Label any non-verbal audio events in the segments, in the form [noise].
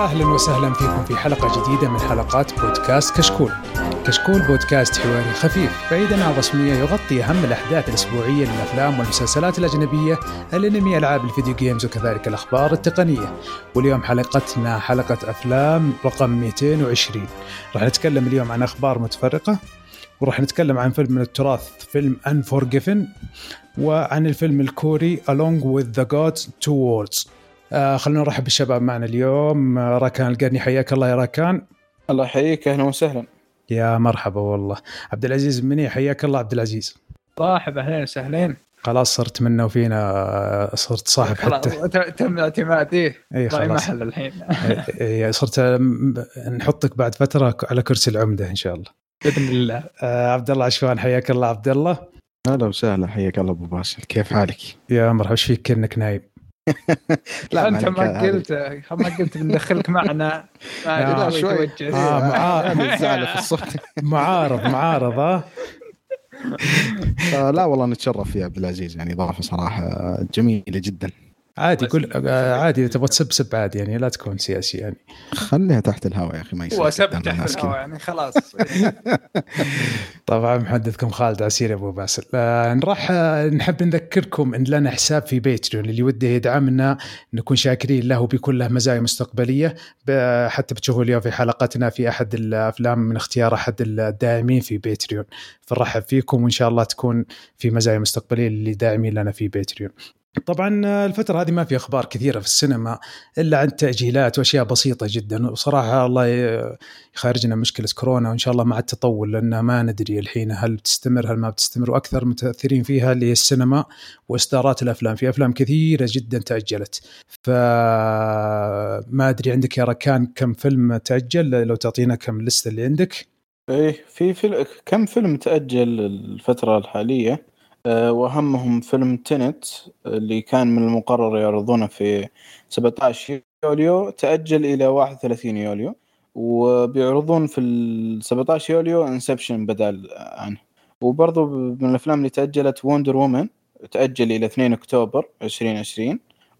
أهلا وسهلا فيكم في حلقة جديدة من حلقات بودكاست كشكول. كشكول بودكاست حواري خفيف بعيدا عن الرسميه يغطي أهم الأحداث الأسبوعية للافلام والمسلسلات الأجنبية، الأنمي، ألعاب الفيديو جيمز وكذلك الأخبار التقنية. واليوم حلقتنا حلقة أفلام رقم 220. راح نتكلم اليوم عن أخبار متفرقة وراح نتكلم عن فيلم من التراث فيلم Unforgiven وعن الفيلم الكوري Along with the Gods Two Worlds آه خلونا نرحب بالشباب معنا اليوم. آه راكان القرني حياك الله يا راكان. الله يحييك أهلا وسهلا. يا مرحبا والله. عبد العزيز مني حياك الله عبد العزيز. صاحب اهلين وسهلين خلاص صرت منا وفينا صرت صاحب حتى. تم اعتمادي. إي خلاص. محل الحين. إيه، صرت نحطك بعد فترة على كرسي العمدة إن شاء الله. بإذن الله. آه عبد الله عشوان حياك الله عبد الله. أهلا وسهلا حياك الله أبو باسل. كيف حالك؟ يا مرحبا إيش فيك؟ كأنك نايم. [laughs] لا انت ما قلت ما قلت بندخلك معنا. [laughs] ما آه، [laughs] شوي. آه، الصوت. معارض معارض ها آه، لا والله نتشرف يا عبد العزيز يعني إضافة صراحة جميلة جدا. عادي قول عادي إذا تبغى تسب سب عادي يعني لا تكون سياسي يعني. خليها تحت الهواء يا أخي ما يصير هو سب قدام تحت الهواء. يعني خلاص. [laughs] طبعا محدثكم خالد عسير يا أبو باسل. آه راح آه، نحب نذكركم إن لنا حساب في باتريون اللي وده يدعمنا نكون شاكرين له وبيكون له مزايا مستقبلية. حتى بتشوفوا اليوم في حلقتنا في أحد الأفلام من اختيار أحد الداعمين في باتريون. فنرحب فيكم وإن شاء الله تكون في مزايا مستقبلية اللي داعمين لنا في باتريون. طبعا الفترة هذه ما في أخبار كثيرة في السينما إلا عن تأجيلات وأشياء بسيطة جدا. وصراحة الله يخرجنا مشكلة كورونا وإن شاء الله مع التطول لأن ما ندري الحين هل بتستمر هل ما بتستمر. وأكثر متأثرين فيها اللي هي السينما وإصدارات الأفلام. في أفلام كثيرة جدا تأجلت. فما أدري عندك يا ركان كم فيلم تأجل؟ لو تعطينا كم لستة اللي عندك. إيه في فيلم كم فيلم تأجل الفترة الحالية؟ أه وأهمهم فيلم تينت اللي كان من المقرر يعرضونه في 17 يوليو تأجل إلى 31 يوليو وبيعرضون في ال 17 يوليو Inception بدل عنه وبرضو من الأفلام اللي تأجلت Wonder Woman تأجل إلى 2 أكتوبر 2020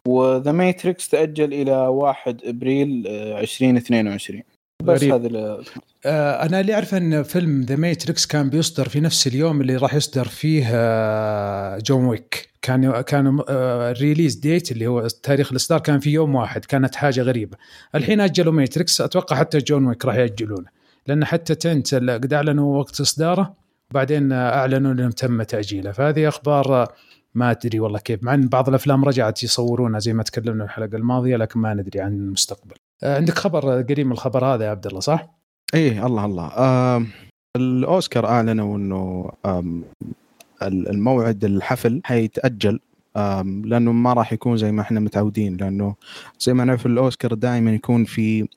و The Matrix تأجل إلى 1 إبريل آه، 2022 بس غريب. هذه آه، أنا اللي أعرف أن فيلم The Matrix كان بيصدر في نفس اليوم اللي راح يصدر فيه آه، John Wick كان كان آه، ال release date اللي هو تاريخ الإصدار كان في يوم واحد كانت حاجة غريبة. الحين أجلوا Matrix أتوقع حتى John Wick راح يأجلونه. لأن حتى Tenet قد أعلنوا وقت إصداره وبعدين آه، أعلنوا انهم تم تأجيله. فهذه أخبار آه، ما أدري والله كيف. مع إن بعض الأفلام رجعت يصورونها زي ما تكلمنا الحلقة الماضية لكن ما ندري عن المستقبل. آه، عندك خبر قريب من الخبر هذا يا عبد الله صح؟ إيه الله الله. الأوسكار أعلنوا إنه الموعد الحفل حيتأجل. لأنه ما راح يكون زي ما إحنا متعودين لأنه زي ما نعرف الأوسكار دائما يكون في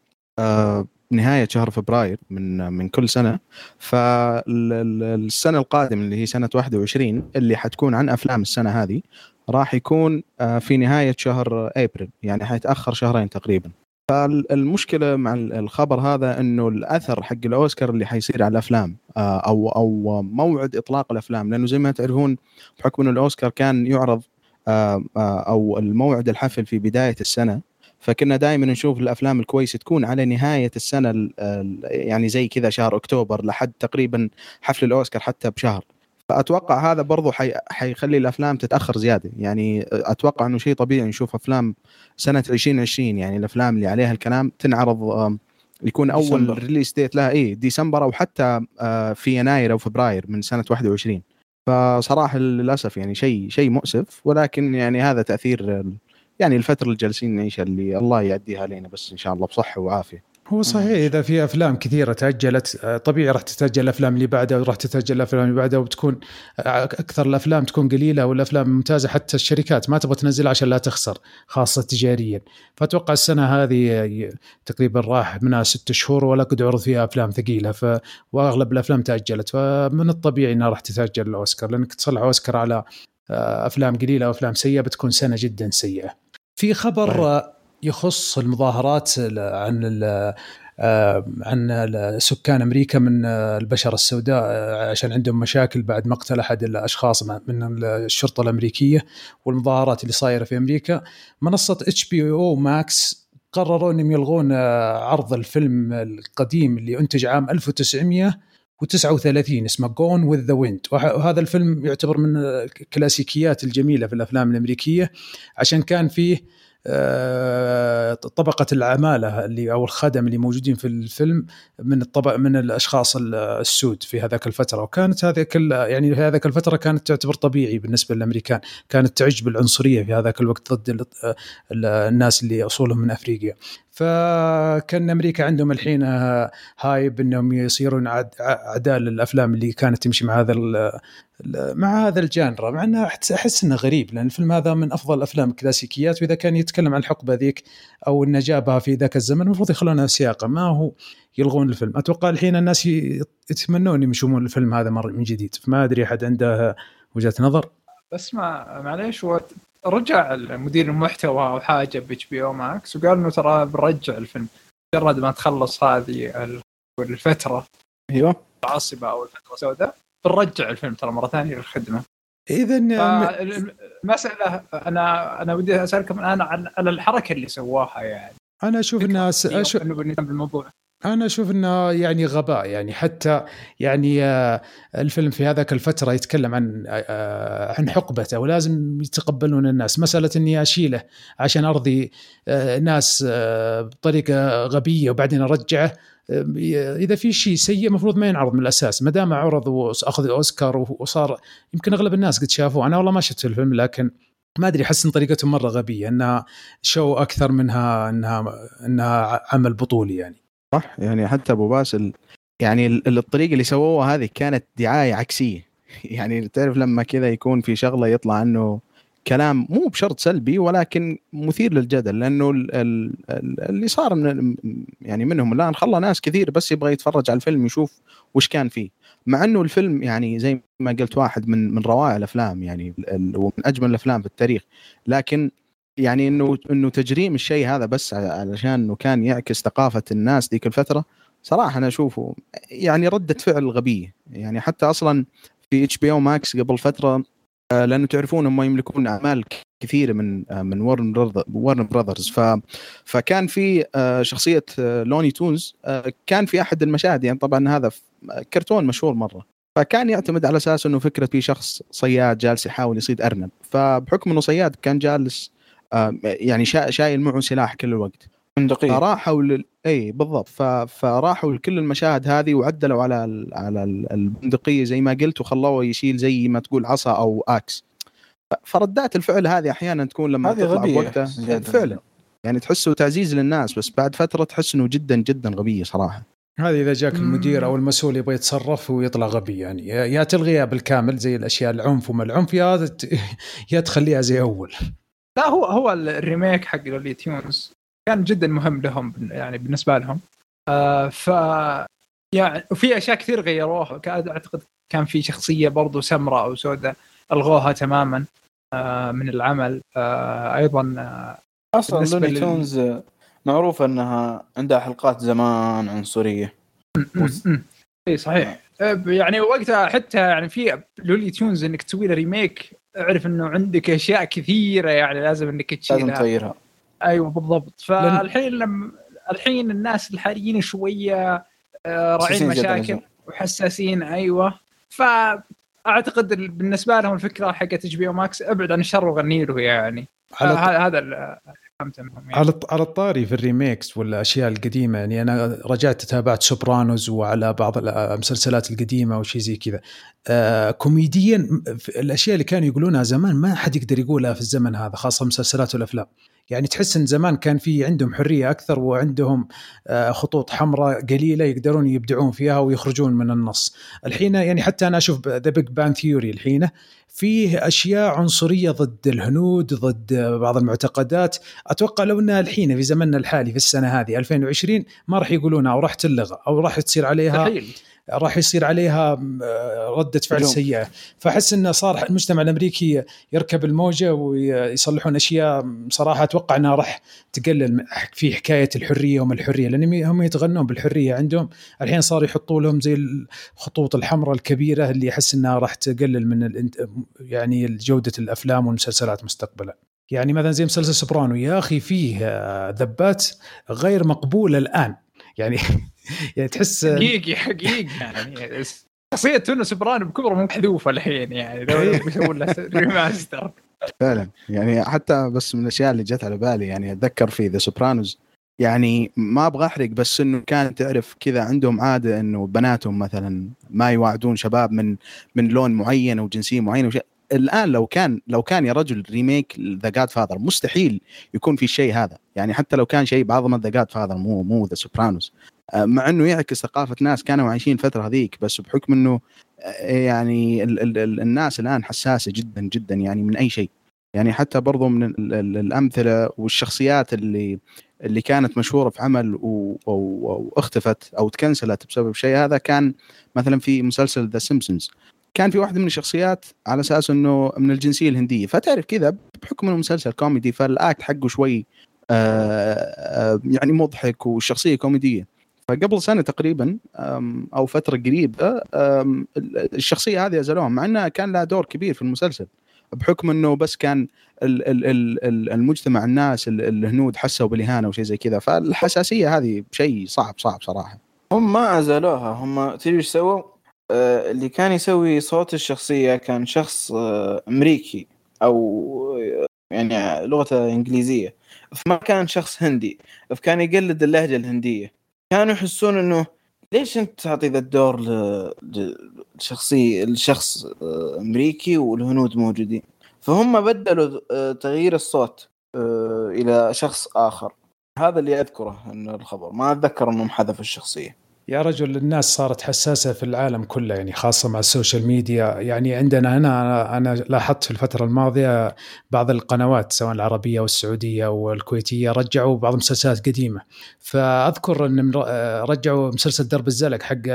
نهاية شهر فبراير من من كل سنة. فالسنه القادمة اللي هي سنة 21 اللي حتكون عن أفلام السنة هذه راح يكون في نهاية شهر أبريل يعني حيتأخر شهرين تقريبا. فالمشكلة مع الخبر هذا إنه الأثر حق الأوسكار اللي حيصير على الأفلام آه، أو أو موعد إطلاق الأفلام لأنه زي ما تعرفون بحكم إنه الأوسكار كان يعرض آه، آه، أو الموعد الحفل في بداية السنة فكنا دائما نشوف الأفلام الكويسة تكون على نهاية السنة ال- ال- يعني زي كذا شهر أكتوبر لحد تقريبا حفل الأوسكار حتى بشهر. فأتوقع هذا برضو حي... حيخلي الأفلام تتأخر زيادة. يعني أتوقع إنه شيء طبيعي نشوف أفلام سنة 2020 يعني الأفلام اللي عليها الكلام تنعرض يكون أول ديسمبر. ريليس ديت لها إيه ديسمبر أو حتى آه، في يناير أو فبراير من سنة 21 فصراحة للأسف يعني شيء شيء مؤسف ولكن يعني هذا تأثير يعني الفترة اللي جالسين نعيشها اللي الله يعديها علينا بس إن شاء الله بصحة وعافية. هو صحيح إذا في أفلام كثيرة تأجلت آه، طبيعي راح تتأجل الأفلام اللي بعدها وراح تتأجل الأفلام اللي بعدها وبتكون آه، أكثر الأفلام تكون قليلة والأفلام ممتازة. حتى الشركات ما تبغى تنزلها عشان لا تخسر خاصة تجاريا. فأتوقع السنة هذه آه، تقريبا راح منها ست شهور ولا قد عرض فيها أفلام ثقيلة ف وأغلب الأفلام تأجلت. فمن الطبيعي إنها راح تتأجل الأوسكار لأنك تصلح أوسكار على أفلام قليلة وافلام سيئة بتكون سنة جدا سيئة. في خبر يخص المظاهرات ال- عن آه، عن سكان أمريكا من البشره السوداء آه، عشان عندهم مشاكل بعد مقتل أحد الأشخاص من الشرطة الأمريكية والمظاهرات اللي صايرة في أمريكا. منصة HBO Max قرروا إنهم يلغون آه، عرض الفيلم القديم اللي أنتج عام 1939 اسمه Gone with the Wind وهذا الفيلم يعتبر من الكلاسيكيات الجميلة في الأفلام الأمريكية عشان كان فيه طبقة العمالة اللي أو الخدم اللي موجودين في الفيلم من الطبق من الأشخاص السود في هذاك الفترة. وكانت هذيك يعني في هذاك الفترة كانت تعتبر طبيعي بالنسبة للأمريكان. كانت تعج بالعنصرية في هذاك الوقت ضد الناس اللي أصولهم من أفريقيا. فكان أمريكا عندهم الحين هايب إنهم يصيرون اعداء للأفلام اللي كانت تمشي مع هذا مع هذا ال genre. مع إنه احس إنه غريب لأن الفيلم هذا من أفضل الافلام الكلاسيكيات وإذا كان يتكلم عن الحقبة ذيك أو النجابه في ذاك الزمن المفروض يخلونها سياقة ما هو يلغون الفيلم. أتوقع الحين الناس يتمنون يشوفون الفيلم هذا مرة من جديد فما أدري أحد عنده وجهة نظر. بس ما معليش رجع مدير المحتوى أو حاجة ب HBO Max وقال إنه ترى بنرجع الفيلم مجرد ما تخلص هذه الفترة. أيوه. العاصبه أو الفترة السوداء بنرجع الفيلم ترى مرة ثانية للخدمة. اذا المسألة أنا أنا ودي أسألكم الآن على الحركة اللي سواها يعني. أنا أشوف الناس أشوف بالموضوع أنا أشوف إنه يعني غباء يعني حتى يعني آه، الفيلم في هذاك الفترة يتكلم عن آه، عن حقبته ولازم يتقبلون الناس. مسألة إني أشيله عشان أرضي آه، ناس بطريقة غبية وبعدين أرجعه إذا في شيء سيء المفروض ما ينعرض من الأساس. ما دام عرض وأخذ أوسكار وصار يمكن أغلب الناس قد شافوه. أنا والله ما شفت الفيلم لكن ما أدري أحس إن طريقتهم مرة غبية إنها شو أكثر منها إنها إنها عمل بطولي يعني. صح؟ يعني حتى أبو باسل يعني الطريقة اللي سووها هذه كانت دعاية عكسية. [laughs] يعني تعرف لما كذا يكون في شغلة يطلع عنه كلام مو بشرط سلبي ولكن مثير للجدل لأنه اللي صار من يعني منهم الآن خلى ناس كثير بس يبغى يتفرج على الفيلم يشوف وش كان فيه. مع إنه الفيلم يعني زي ما قلت واحد من من روائع الأفلام يعني ومن أجمل الأفلام في التاريخ. لكن يعني إنه إنه تجريم الشيء هذا بس علشان إنه كان يعكس ثقافة الناس ذيك الفترة صراحة أنا أشوفه يعني ردة فعل غبية. يعني حتى أصلا في HBO Max قبل فترة آه، لأنه تعرفون هم يملكون أعمال كثيرة من آه، من Warner Brothers ف فكان في آه، شخصية Looney Tunes كان في أحد المشاهد يعني طبعا هذا كرتون مشهور مرة. فكان يعتمد على أساس إنه فكرة في شخص صياد جالس يحاول يصيد أرنب. فبحكم إنه صياد كان جالس يعني شايل معه سلاح كل الوقت. بندقية فراحوا لل... إي بالضبط. ف... فراحوا لكل المشاهد هذه وعدلوا على ال... على البندقية زي ما قلت وخلوه يشيل زي ما تقول عصا أو axe. فردات الفعل هذه أحيانا تكون لما هذه غبية وقتها فعلا. يعني تحسه تعزيز للناس بس بعد فترة تحس إنه جدا جدا غبية صراحة. هذه إذا جاك المدير أو المسؤول يبغى يتصرف ويطلع غبي يعني يا تلغيها بالكامل زي الأشياء العنف وما العنف يا [laughs] يا تخليها زي أول. لا هو هو ال remake حق Looney Tunes كان جدا مهم لهم يعني بالنسبة لهم. آه ف يعني وفي أشياء كثير غيروها. أعتقد كان في شخصية برضو سمراء أو سوداء ألغوها تماما آه من العمل. آه أيضا آه أصلا Looney Tunes معروفه أنها عندها حلقات زمان عنصرية. اي صحيح. آه، يعني وقتها حتى يعني في Looney Tunes إنك تسوي له remake أعرف إنه عندك أشياء كثيرة يعني لازم إنك تشيلها. لازم تغيرها. أيوه بالضبط. فالحين لما الحين الناس الحاليين شوية آه، راعين مشاكل وحساسين أيوه. فأعتقد بالنسبة لهم الفكرة حقت HBO Max أبعد عن الشر وغني له يعني. هذا فهمتهم يعني. على على الطاري في ال remakes والأشياء القديمة يعني أنا رجعت تابعت Sopranos وعلى بعض المسلسلات القديمة وشي زي كذا آه كوميديا الأشياء اللي كانوا يقولونها زمان ما حد يقدر يقولها في الزمن هذا خاصة المسلسلات والأفلام يعني تحس إن زمان كان في عندهم حرية أكثر وعندهم آه، خطوط حمراء قليلة يقدرون يبدعون فيها ويخرجون من النص. الحين يعني حتى أنا أشوف The Big Bang Theory الحين فيه أشياء عنصرية ضد الهنود ضد بعض المعتقدات أتوقع لو انها الحين في زمننا الحالي في السنة هذه 2020 ما راح يقولونها أو راح تلغى أو راح تصير عليها تحيل. راح يصير عليها ردة فعل سيئة. فأحس إنه صار المجتمع الأمريكي يركب الموجة ويصلحون أشياء. صراحة أتوقع إنها راح تقلل في حكاية الحرية وما الحرية لأن هم يتغنون بالحرية عندهم. الحين صار يحطوا لهم زي الخطوط الحمراء الكبيرة اللي أحس إنها راح تقلل من يعني جودة الأفلام والمسلسلات مستقبلا. يعني مثلا زي مسلسل سوبرانوز يا أخي فيه آه، ذبات غير مقبولة الآن. يعني [laughs] [laughs] يعني تحس حقيقي حقيقي يعني. شخصية تونو سوبرانو بكبره مو محذوفة الحين يعني. لو بيسوون له remaster. فعلا. يعني حتى بس من الأشياء اللي جت على بالي يعني أتذكر في The Sopranos يعني ما أبغى أحرق بس إنه كانت تعرف كذا عندهم عادة إنه بناتهم مثلا ما يواعدون شباب من من لون معين أو جنسية معينة وشيء الآن لو كان لو كان يا رجل remake The Godfather مستحيل يكون في الشيء هذا. يعني حتى لو كان شيء بعظمة The Godfather مو مو The Sopranos مع إنه يعكس ثقافة ناس كانوا عايشين الفترة هذيك بس بحكم إنه آه، يعني ال ال ال الناس الآن حساسة جدا جدا يعني من أي شيء. يعني حتى برضو من ال ال الأمثلة والشخصيات اللي اللي كانت مشهورة في عمل واختفت أو تكنسلت بسبب شيء هذا كان مثلا في مسلسل The Simpsons كان في واحدة من الشخصيات على أساس إنه من الجنسية الهندية. فتعرف كذا بحكم إنه مسلسل كوميدي فال act حقه شوي آآ آآ يعني مضحك والشخصية كوميدية. فقبل سنة تقريبا أو فترة قريبة الشخصية هذه أزلوها مع إنها كان لها دور كبير في المسلسل بحكم إنه بس كان المجتمع الناس الهنود حسوا بالإهانة وشيء زي كذا فالحساسية هذه شيء صعب صعب صراحة هم ما ازالوها هم تدري إيش سووا؟ آه اللي كان يسوي صوت الشخصية كان شخص آه أمريكي أو يعني لغته إنجليزية فما كان شخص هندي فكان يقلد اللهجة الهندية كانوا يحسون إنه ليش أنت تعطي ذا الدور لشخصي لشخص آه، أمريكي والهنود موجودين. فهم بدلوا آه، تغيير الصوت آه، إلى شخص آخر. هذا اللي أذكره انه الخبر. ما أتذكر انهم حذفوا الشخصية. يا رجل الناس صارت حساسة في العالم كله يعني خاصة مع السوشيال ميديا. يعني عندنا هنا أنا لاحظت في الفترة الماضية بعض القنوات سواء العربية والسعودية والكويتية رجعوا بعض المسلسلات قديمة. فأذكر إن رجعوا مسلسل درب الزلق حق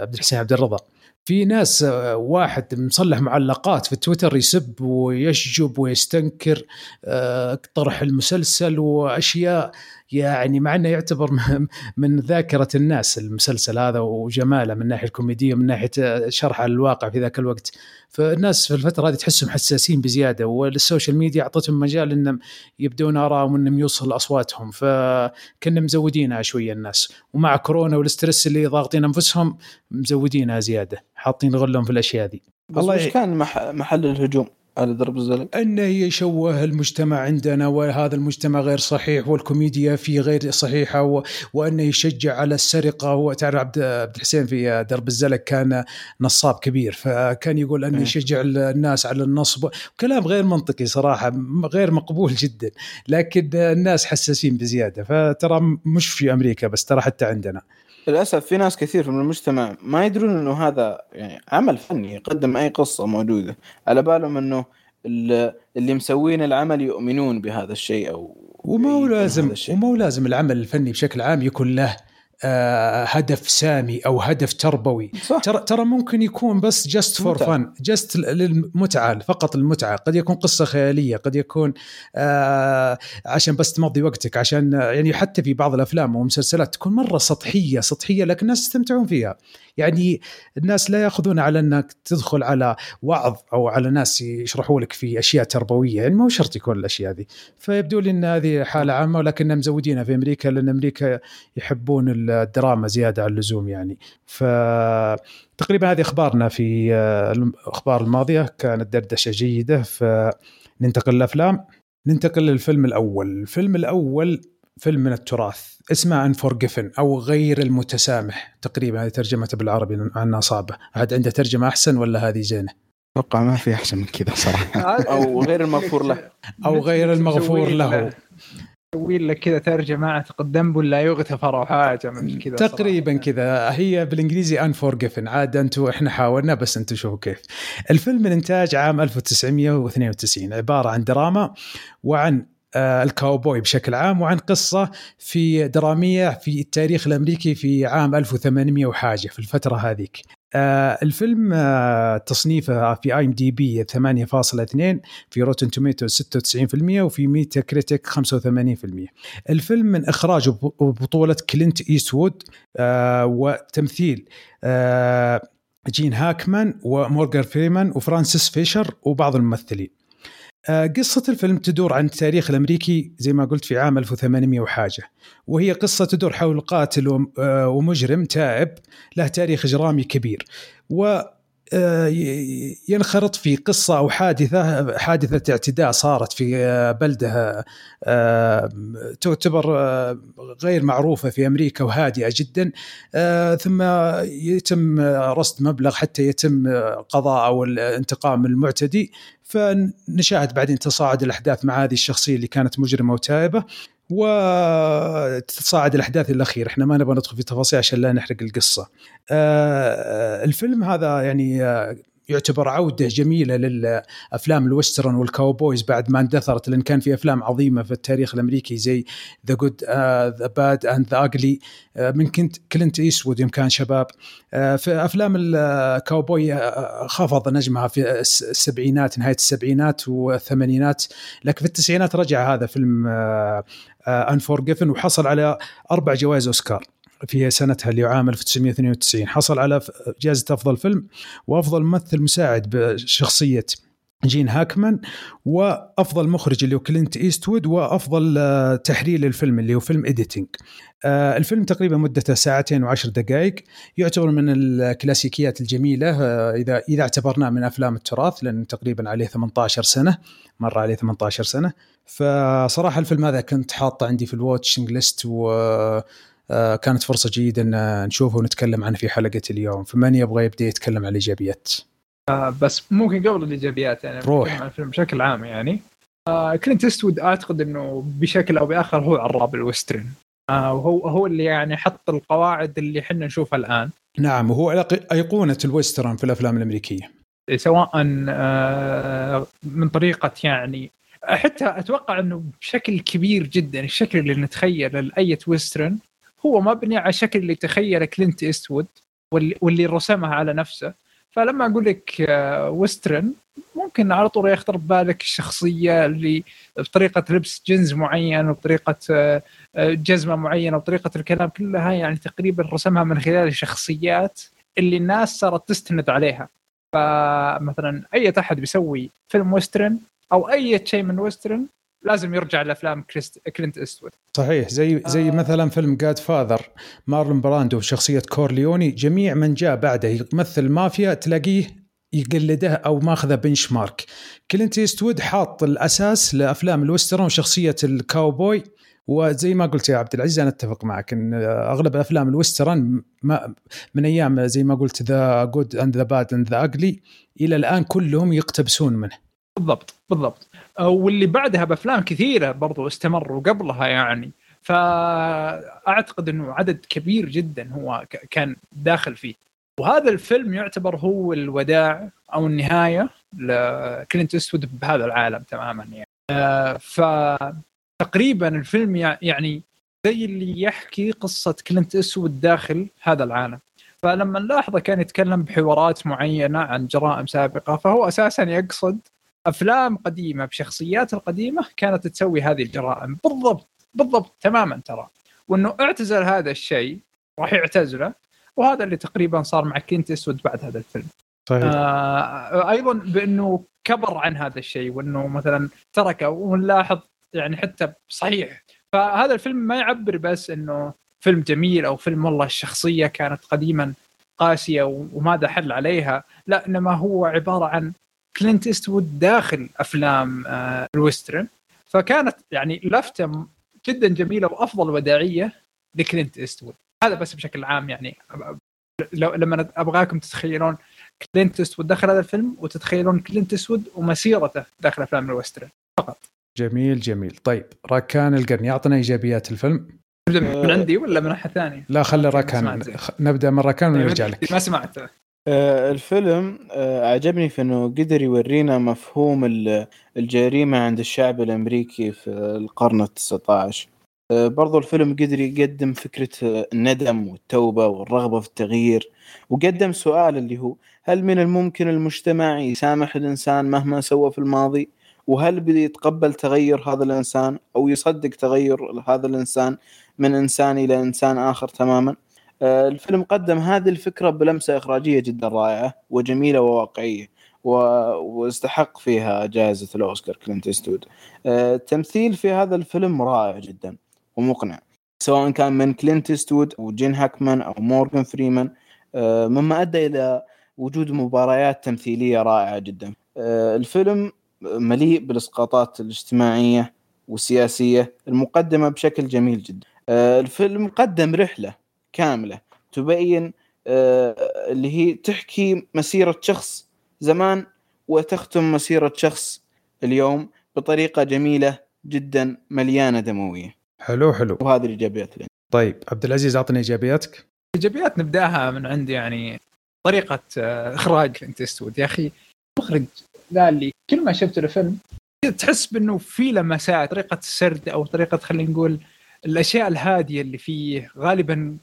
عبد الحسين عبد الرضا. في ناس واحد مصلح معلقات في تويتر يسب ويشجب ويستنكر آه، طرح المسلسل وأشياء يعني مع إنه يعتبر [laughs] من ذاكرة الناس المسلسل هذا وجماله من الناحيه الكوميديه ومن ناحية شرح الواقع في ذاك الوقت. فالناس في الفترة هذه تحسهم حساسين بزيادة والسوشيال ميديا أعطتهم مجال إنهم يبدون آرائهم وإنهم يوصل أصواتهم. فكنا مزودينها شوية الناس ومع كورونا وال stress اللي ضاغطين أنفسهم مزودينها زيادة حاطين غلهم في الأشياء دي. والله إيش كان محل الهجوم. على درب الزلق. انه يشوه المجتمع عندنا وهذا المجتمع غير صحيح والكوميديا فيه غير صحيحة و... وانه يشجع على السرقة. وتعرف عبد عبد الحسين في درب الزلق كان نصاب كبير فكان يقول انه يشجع الناس على النصب كلام غير منطقي صراحة غير مقبول جدا لكن الناس حساسين بزيادة. فترى مش في أمريكا بس ترى حتى عندنا. للأسف في ناس كثير من المجتمع ما يدرون إنه هذا يعني عمل فني يقدم أي قصة موجودة. على بالهم إنه اللي مسوين العمل يؤمنون بهذا الشيء أو وما هو لازم وما هو لازم العمل الفني بشكل عام يكون له هدف سامي أو هدف تربوي. صح. ترى ترى ممكن يكون بس جست فور فن جست للمتعة فقط المتعة. قد يكون قصة خيالية قد يكون آه عشان بس تمضي وقتك عشان يعني حتى في بعض الأفلام والمسلسلات تكون مرة سطحية سطحية لكن الناس يستمتعون فيها. يعني الناس لا يأخذون على إنك تدخل على وعظ أو على ناس يشرحوا لك في أشياء تربوية. يعني مو شرط يكون الأشياء هذه. فيبدو لي إن هذه حالة عامة ولكنهم مزودينها في أمريكا لأن أمريكا يحبون الدراما زيادة عن اللزوم يعني. ف تقريبا هذه أخبارنا في الاخبار الماضية. كانت دردشة جيدة. فننتقل للأفلام. ننتقل للفيلم الأول. الفيلم الأول فيلم من التراث. اسمه انفورجيفن أو غير المتسامح. تقريبا هذه ترجمته بالعربي عنها صعبة. أحد عنده ترجمة أحسن ولا هذه زينة؟ أتوقع ما في أحسن من كذا صراحة. [laughs] أو غير المغفور له. أو غير المغفور له. يسوي لك كذا ترجمة أعتقد ذنب لا يغتفر أو حاجة كذا تقريبا كذا. هي بالإنجليزي انفورجيفن عاد أنتم إحنا حاولنا بس أنتم شوفوا كيف. الفيلم من انتاج عام 1992 عبارة عن دراما وعن آه، الكاوبوي بشكل عام وعن قصة في درامية في التاريخ الأمريكي في عام 1800 وحاجة في الفترة هذيك. آه الفيلم آه تصنيفه في IMDb 8.2 في Rotten Tomatoes 96% وفي Metacritic 85% الفيلم من إخراج وبطولة كلينت إيستوود آه وتمثيل آه جين هاكمان ومورغان فريمان وفرانسيس فيشر وبعض الممثلين. قصة الفيلم تدور عن التاريخ الأمريكي زي ما قلت في عام 1800 وحاجة وهي قصة تدور حول قاتل آه، ومجرم تائب له تاريخ إجرامي كبير. آه، ينخرط في قصة أو حادثة حادثة اعتداء صارت في آه، بلدة آه، تعتبر آه، غير معروفة في أمريكا وهادئة جدا. آه، ثم يتم آه، رصد مبلغ حتى يتم آه، قضاء أو الانتقام المعتدي. فنشاهد بعدين تصاعد الأحداث مع هذه الشخصية اللي كانت مجرمة وتائبة. وتتصاعد الأحداث الاخير إحنا ما نبغى ندخل في تفاصيل عشان لا نحرق القصة. آه، الفيلم هذا يعني آه، يعتبر عودة جميلة للأفلام ال western وال cowboys بعد ما اندثرت لأن كان في أفلام عظيمة في التاريخ الأمريكي زي The Good, the Bad and the Ugly من كنت كلينت إيستوود يوم كان شباب. آه، في أفلام الكاوبوي آه، خفض نجمها في الس- السبعينات نهاية السبعينات والثمانينات. لكن في التسعينات رجع هذا فيلم Unforgiven وحصل على أربع جوائز أوسكار. في سنتها اللي عام 1992 حصل على جائزة أفضل فيلم وأفضل ممثل مساعد بشخصية جين هاكمان وأفضل مخرج اللي هو كلينت إيستوود وأفضل آه، تحرير للفيلم اللي هو film editing آه، الفيلم تقريبا مدته ساعتين وعشر دقائق يعتبر من الكلاسيكيات الجميلة آه، إذا إذا اعتبرناه من أفلام التراث لأن تقريبا عليه 18 سنة مر عليه 18 سنة. فصراحة الفيلم هذا كنت حاطه عندي في ال watching list و كانت فرصة جيدة إن نشوفه ونتكلم عنه في حلقة اليوم. فمن يبغى يبدأ يتكلم عن الإيجابيات؟ آه، بس ممكن قبل الإيجابيات يعني روح. عن الفيلم بشكل عام يعني. آه كلينت إيستوود أعتقد إنه بشكل أو بآخر هو عراب ال western آه وهو هو اللي يعني حط القواعد اللي إحنا نشوفها الآن. نعم وهو أيقونة ال western في الأفلام الأمريكية. سواء آه، من طريقة يعني حتى أتوقع إنه بشكل كبير جدا الشكل اللي نتخيله لأي western هو مبني على الشكل اللي تخيله كلينت إيستوود واللي, رسمها على نفسه. فلما أقول لك آه، western ممكن على طول يخطر ببالك الشخصية اللي بطريقة لبس جنز معين وبطريقة آه، آه، جزمة معينة وبطريقة الكلام كلها يعني تقريبا رسمها من خلال الشخصيات اللي الناس صارت تستند عليها. فمثلا أي أحد بيسوي فيلم western أو أي شيء من western لازم يرجع لأفلام كريست كلينت إيستوود. صحيح زي زي آه. مثلا فيلم Godfather مارلون براندو بشخصية كورليوني جميع من جاء بعده يمثل مافيا تلاقيه يقلده أو ماخذه benchmark كلينت إيستوود حاط الأساس لأفلام ال western وشخصية الكاوبوي وزي ما قلت يا عبد العزيز أنا أتفق معك إن أغلب أفلام ال western ما من أيام زي ما قلت The Good and the Bad and the Ugly إلى الآن كلهم يقتبسون منه. بالضبط بالضبط. واللي بعدها بأفلام كثيرة برضو استمروا قبلها يعني. فأعتقد إنه عدد كبير جدا هو كان داخل فيه. وهذا الفيلم يعتبر هو الوداع أو النهاية لكلينت إيستوود بهذا العالم تماما يعني. فتقريبا الفيلم يع- يعني زي اللي يحكي قصة كلينت إيستوود داخل هذا العالم. فلما نلاحظه كان يتكلم بحوارات معينة عن جرائم سابقة فهو أساسا يقصد أفلام قديمة بشخصيات القديمة كانت تسوي هذه الجرائم. بالضبط بالضبط تماما ترى. وأنه اعتزل هذا الشيء راح يعتزله وهذا اللي تقريبا صار مع كلينت إيستوود بعد هذا الفيلم. صحيح. آه أيضا بأنه كبر عن هذا الشيء وأنه مثلا تركه ونلاحظ يعني حتى صحيح. فهذا الفيلم ما يعبر بس أنه فيلم جميل أو فيلم والله الشخصية كانت قديما قاسية وماذا حل عليها لا إنما هو عبارة عن كلينت إيستوود داخل أفلام آه ال western. فكانت يعني لفتة جدا جميلة وأفضل وداعية لكلينت إيستوود. هذا بس بشكل عام يعني لو لما أبغاكم تتخيلون كلينت إيستوود دخل هذا الفيلم وتتخيلون كلينت إيستوود ومسيرته داخل أفلام ال western. جميل جميل. طيب راكان القرن يعطينا إيجابيات الفيلم؟ نبدأ من. عندي ولا من ناحية ثانية؟ لا خلي راكان نبدأ من راكان ونرجع لك. ما سمعت. الفيلم آه، عجبني في إنه قدر يورينا مفهوم ال- الجريمة عند الشعب الأمريكي في القرن التسعة عشر برضو الفيلم قدر يقدم فكرة آه، الندم والتوبة والرغبة في التغيير وقدم سؤال اللي هو هل من الممكن المجتمع يسامح الإنسان مهما سوى في الماضي؟ وهل بيتقبل تغير هذا الإنسان أو يصدق تغير هذا الإنسان من إنسان إلى إنسان آخر تماما؟ آه، الفيلم قدم هذه الفكرة بلمسة إخراجية جدا رائعة وجميلة وواقعية و... واستحق فيها جائزة الأوسكار كلينت إيستوود. آه، التمثيل في هذا الفيلم رائع جدا ومقنع سواء كان من كلينت إيستوود أو جين هاكمان أو مورغان فريمان. آه، مما أدى إلى وجود مباريات تمثيلية رائعة جدا. آه، الفيلم مليء بالإسقاطات الاجتماعية والسياسية المقدمة بشكل جميل جدا. الفيلم قدم رحلة كاملة. تبين اللي هي تحكي مسيرة شخص زمان وتختم مسيرة شخص اليوم بطريقة جميلة جدا مليانة دموية. حلو حلو. وهذه الإيجابيات اللي. طيب عبد العزيز أعطني إيجابياتك. إيجابيات نبدأها من عندي يعني طريقة آه، إخراج كلينت ايستوود يا أخي مخرج قال لي كل ما شفت الفيلم تحس بأنه في لمسات طريقة السرد أو طريقة خلينا نقول الأشياء الهادية اللي فيه غالبا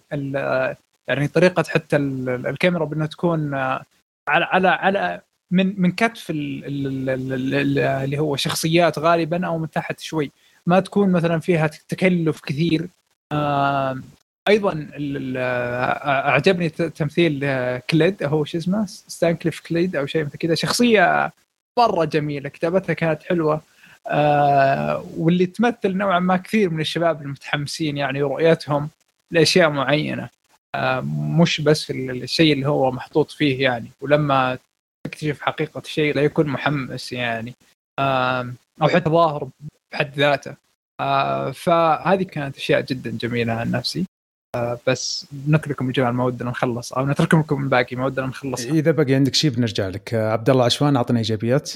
يعني طريقة حتى الكاميرا بأنها تكون آه، على على على من من كتف اللي هو شخصيات غالبا أو من تحت شوي. ما تكون مثلا فيها تكلف كثير. أيضا أعجبني تمثيل كليد هو شو اسمه؟ ستانكليف كليد أو شيء مثل كذا. شخصية مرة جميلة كتابتها كانت حلوة. آه واللي تمثل نوعا ما كثير من الشباب المتحمسين يعني رؤيتهم لأشياء معينة. آه مش بس في الشيء اللي هو محطوط فيه يعني. ولما تكتشف حقيقة الشيء لا يكون محمس يعني. آه أو حتى ظاهر بحد ذاته. فهذه كانت أشياء جدا جميلة عن نفسي. بس نترككم يا جماعة ما ودنا نخلص. أو نترككم من باقي ما ودنا نخلص. إذا بقي عندك شيء بنرجع لك. عبد الله عشوان أعطنا إيجابيات.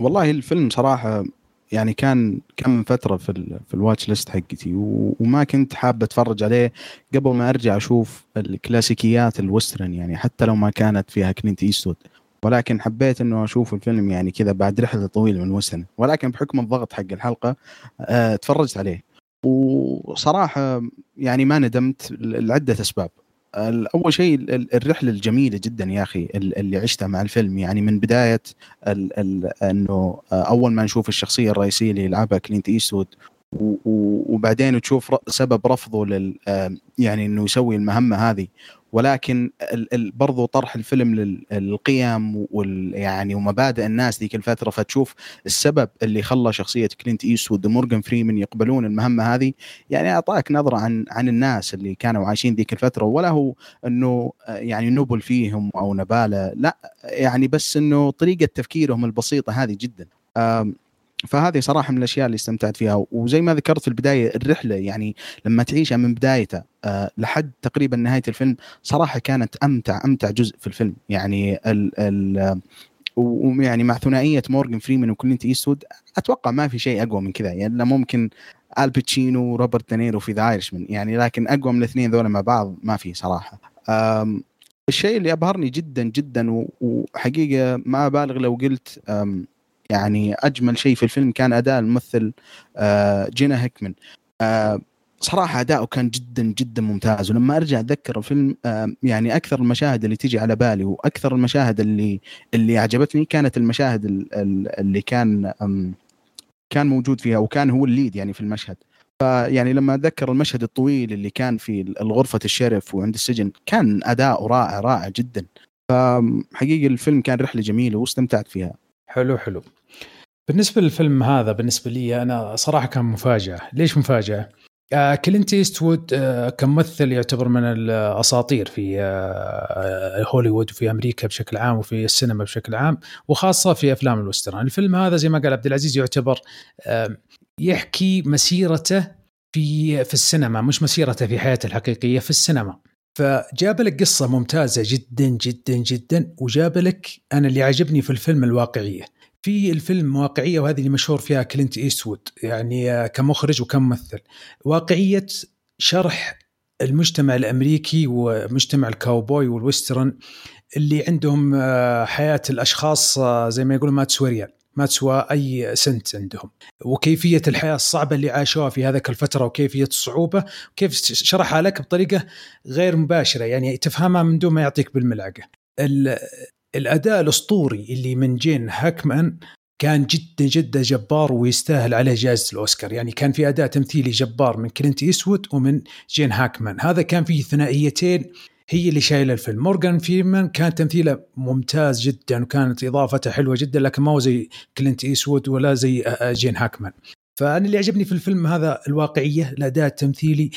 والله الفيلم صراحة يعني كان كان من فترة في في ال watch list حقتي وما كنت حاب أتفرج عليه قبل ما أرجع أشوف الكلاسيكيات ال western يعني حتى لو ما كانت فيها كلينت ايستوود ولكن حبيت إنه أشوف الفيلم يعني كذا بعد رحلة طويلة من وسنه ولكن بحكم الضغط حق الحلقة أه تفرجت عليه. وصراحة يعني ما ندمت لعدة أسباب. أول شيء الرحلة الجميلة جدا يا أخي اللي عشتها مع الفيلم. يعني من بداية ال ال إنه أول ما نشوف الشخصية الرئيسية اللي يلعبها كلينت ايستوود وبعدين تشوف سبب رفضه لل يعني إنه يسوي المهمة هذه. ولكن برضو طرح الفيلم للقيم وال يعني ومبادئ الناس ذيك الفترة فتشوف السبب اللي خلى شخصية كلينت إيستوود ومورجان فريمان يقبلون المهمة هذه. يعني أعطاك نظرة عن عن الناس اللي كانوا عايشين ذيك الفترة ولا هو إنه يعني نبل فيهم أو نبالة لا يعني بس إنه طريقة تفكيرهم البسيطة هذه جدا. فهذه صراحة من الأشياء اللي استمتعت فيها. وزي ما ذكرت في البداية الرحلة يعني لما تعيشها من بدايته أه لحد تقريبا نهاية الفيلم صراحة كانت أمتع أمتع جزء في الفيلم. يعني ال ال ويعني مع ثنائية مورجان فريمان وكلينت ايستوود أتوقع ما في شيء أقوى من كذا. يعني ممكن آل باتشينو وروبرت دينيرو في The Irishman. يعني لكن أقوى من الاثنين ذولا مع بعض ما في صراحة. الشيء اللي أبهرني جدا جدا وحقيقة ما أبالغ لو قلت يعني أجمل شيء في الفيلم كان أداء الممثل آه، جينا هيكمان آه، صراحة أداؤه كان جدا جدا ممتاز. ولما أرجع أتذكر الفيلم آه، يعني أكثر المشاهد اللي تيجي على بالي وأكثر المشاهد اللي اللي عجبتني كانت المشاهد اللي كان كان موجود فيها وكان هو الليد يعني في المشهد. فيعني لما أتذكر المشهد الطويل اللي كان في غرفه الشرف وعند السجن كان اداؤه رائع رائع جدا. فحقيقه الفيلم كان رحلة جميلة واستمتعت فيها. حلو حلو. بالنسبة للفيلم هذا بالنسبة لي أنا صراحة كان مفاجأة. ليش مفاجأة؟ آه كلينت إيستوود آه كممثل يعتبر من الأساطير في آه هوليوود وفي أمريكا بشكل عام وفي السينما بشكل عام وخاصة في أفلام ال western. الفيلم هذا زي ما قال عبد العزيز يعتبر يحكي مسيرته في في السينما مش مسيرته في حياته الحقيقية في السينما. فجاب لك قصة ممتازة جدا جدا جدا وجاب لك أنا اللي عجبني في الفيلم الواقعية. في الفيلم واقعية وهذه اللي مشهور فيها كلينت إيستوود يعني كمخرج وكممثل واقعية شرح المجتمع الأمريكي ومجتمع الكاوبوي وال western اللي عندهم آه، حياة الأشخاص آه، زي ما يقولون ما تسوى ريال ما تسوى أي سنت عندهم. وكيفية الحياة الصعبة اللي عاشوها في هذيك الفترة وكيفية الصعوبة وكيف شرحها لك بطريقة غير مباشرة يعني تفهمها من دون ما يعطيك بالملعقة. الاداء الأسطوري اللي من جين هاكمان كان جدا جدا جبار ويستاهل عليه جائزة الأوسكار. يعني كان في اداء تمثيلي جبار من كلينت ايستوود ومن جين هاكمان. هذا كان فيه ثنائيتين هي اللي شايلة الفيلم. مورغان فريمان كان تمثيله ممتاز جدا وكانت إضافته حلوة جدا لكن ما هو زي كلينت ايستوود ولا زي جين هاكمان. فأنا اللي عجبني في الفيلم هذا الواقعية الاداء التمثيلي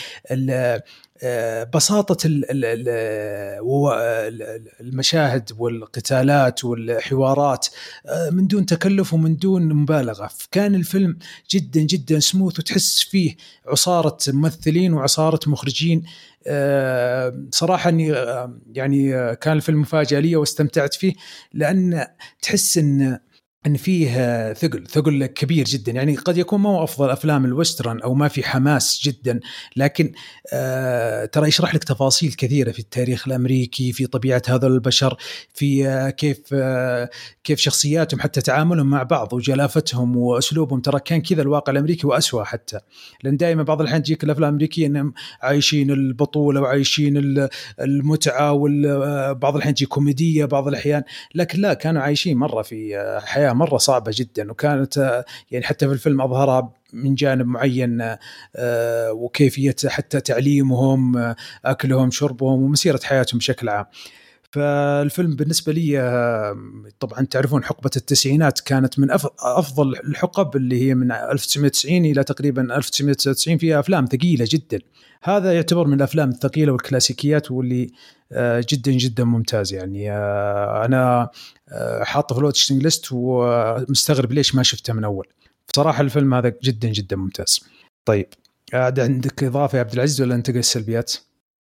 آه، بساطة المشاهد والقتالات والحوارات آه، من دون تكلف ومن دون مبالغة. كان الفيلم جدا جدا سموث وتحس فيه عصارة ممثلين وعصارة مخرجين. آه، صراحة إني يعني كان الفيلم مفاجأة لي واستمتعت فيه لأن تحس إن إن فيه ثقل ثقل كبير جدا. يعني قد يكون ما هو أفضل أفلام الوسترن أو ما في حماس جدا لكن آه ترى يشرح لك تفاصيل كثيرة في التاريخ الأمريكي في طبيعة هذول البشر في آه كيف آه كيف شخصياتهم حتى تعاملهم مع بعض وجلافتهم وأسلوبهم. ترى كان كذا الواقع الأمريكي وأسوأ حتى. لأن دائما بعض الأحيان تجيك الأفلام الأمريكية إنهم عايشين البطولة وعايشين المتعة وبعض الأحيان تجي كوميدية بعض الأحيان. لكن لا كانوا عايشين مرة في آه، مرة صعبة جدا وكانت آه، يعني حتى في الفيلم أظهرها من جانب معين آه، وكيفية حتى تعليمهم آه، أكلهم شربهم ومسيرة حياتهم بشكل عام. فالفيلم بالنسبة لي طبعا تعرفون حقبة التسعينات كانت من أفضل الحقب اللي هي من 1990 إلى تقريبا 1999 فيها أفلام ثقيلة جدا. هذا يعتبر من الأفلام الثقيلة والكلاسيكيات واللي جدا جدا ممتاز يعني. أنا آه، حاطه في ال watching list ومستغرب ليش ما شفته من أول. بصراحة الفيلم هذا جدا جدا ممتاز. طيب عاد عندك إضافة يا عبد العزيز ولا ننتقل السلبيات؟